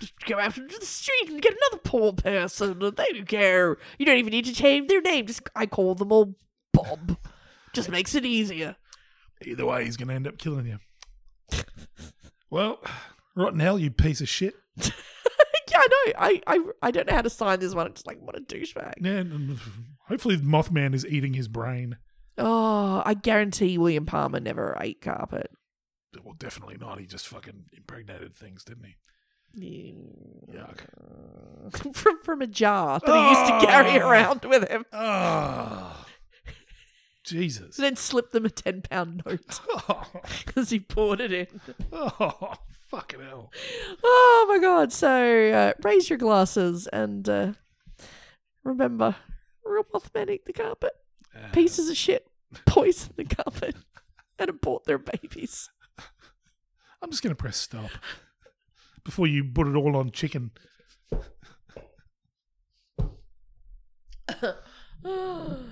Speaker 7: Just go out into the street and get another poor person. They don't care. You don't even need to change their name. Just I call them all Bob. Just makes it easier.
Speaker 6: Either way, he's going to end up killing you. well, rotten hell, you piece of shit.
Speaker 7: yeah, I know. I, I I don't know how to sign this one. It's just like what a douchebag.
Speaker 6: Yeah, hopefully, Mothman is eating his brain.
Speaker 7: Oh, I guarantee William Palmer never ate carpet.
Speaker 6: Well, definitely not. He just fucking impregnated things, didn't he? Yuck.
Speaker 7: from from a jar that he used to carry
Speaker 6: Oh.
Speaker 7: around with him.
Speaker 6: Oh, Jesus.
Speaker 7: And then slipped them a ten pound note because he poured it in.
Speaker 6: Oh, fucking hell.
Speaker 7: Oh my god! So uh, raise your glasses and uh, remember, real Mothman eat the carpet. Pieces of shit poison the carpet and abort their babies.
Speaker 6: I'm just going to press stop before you put it all on chicken.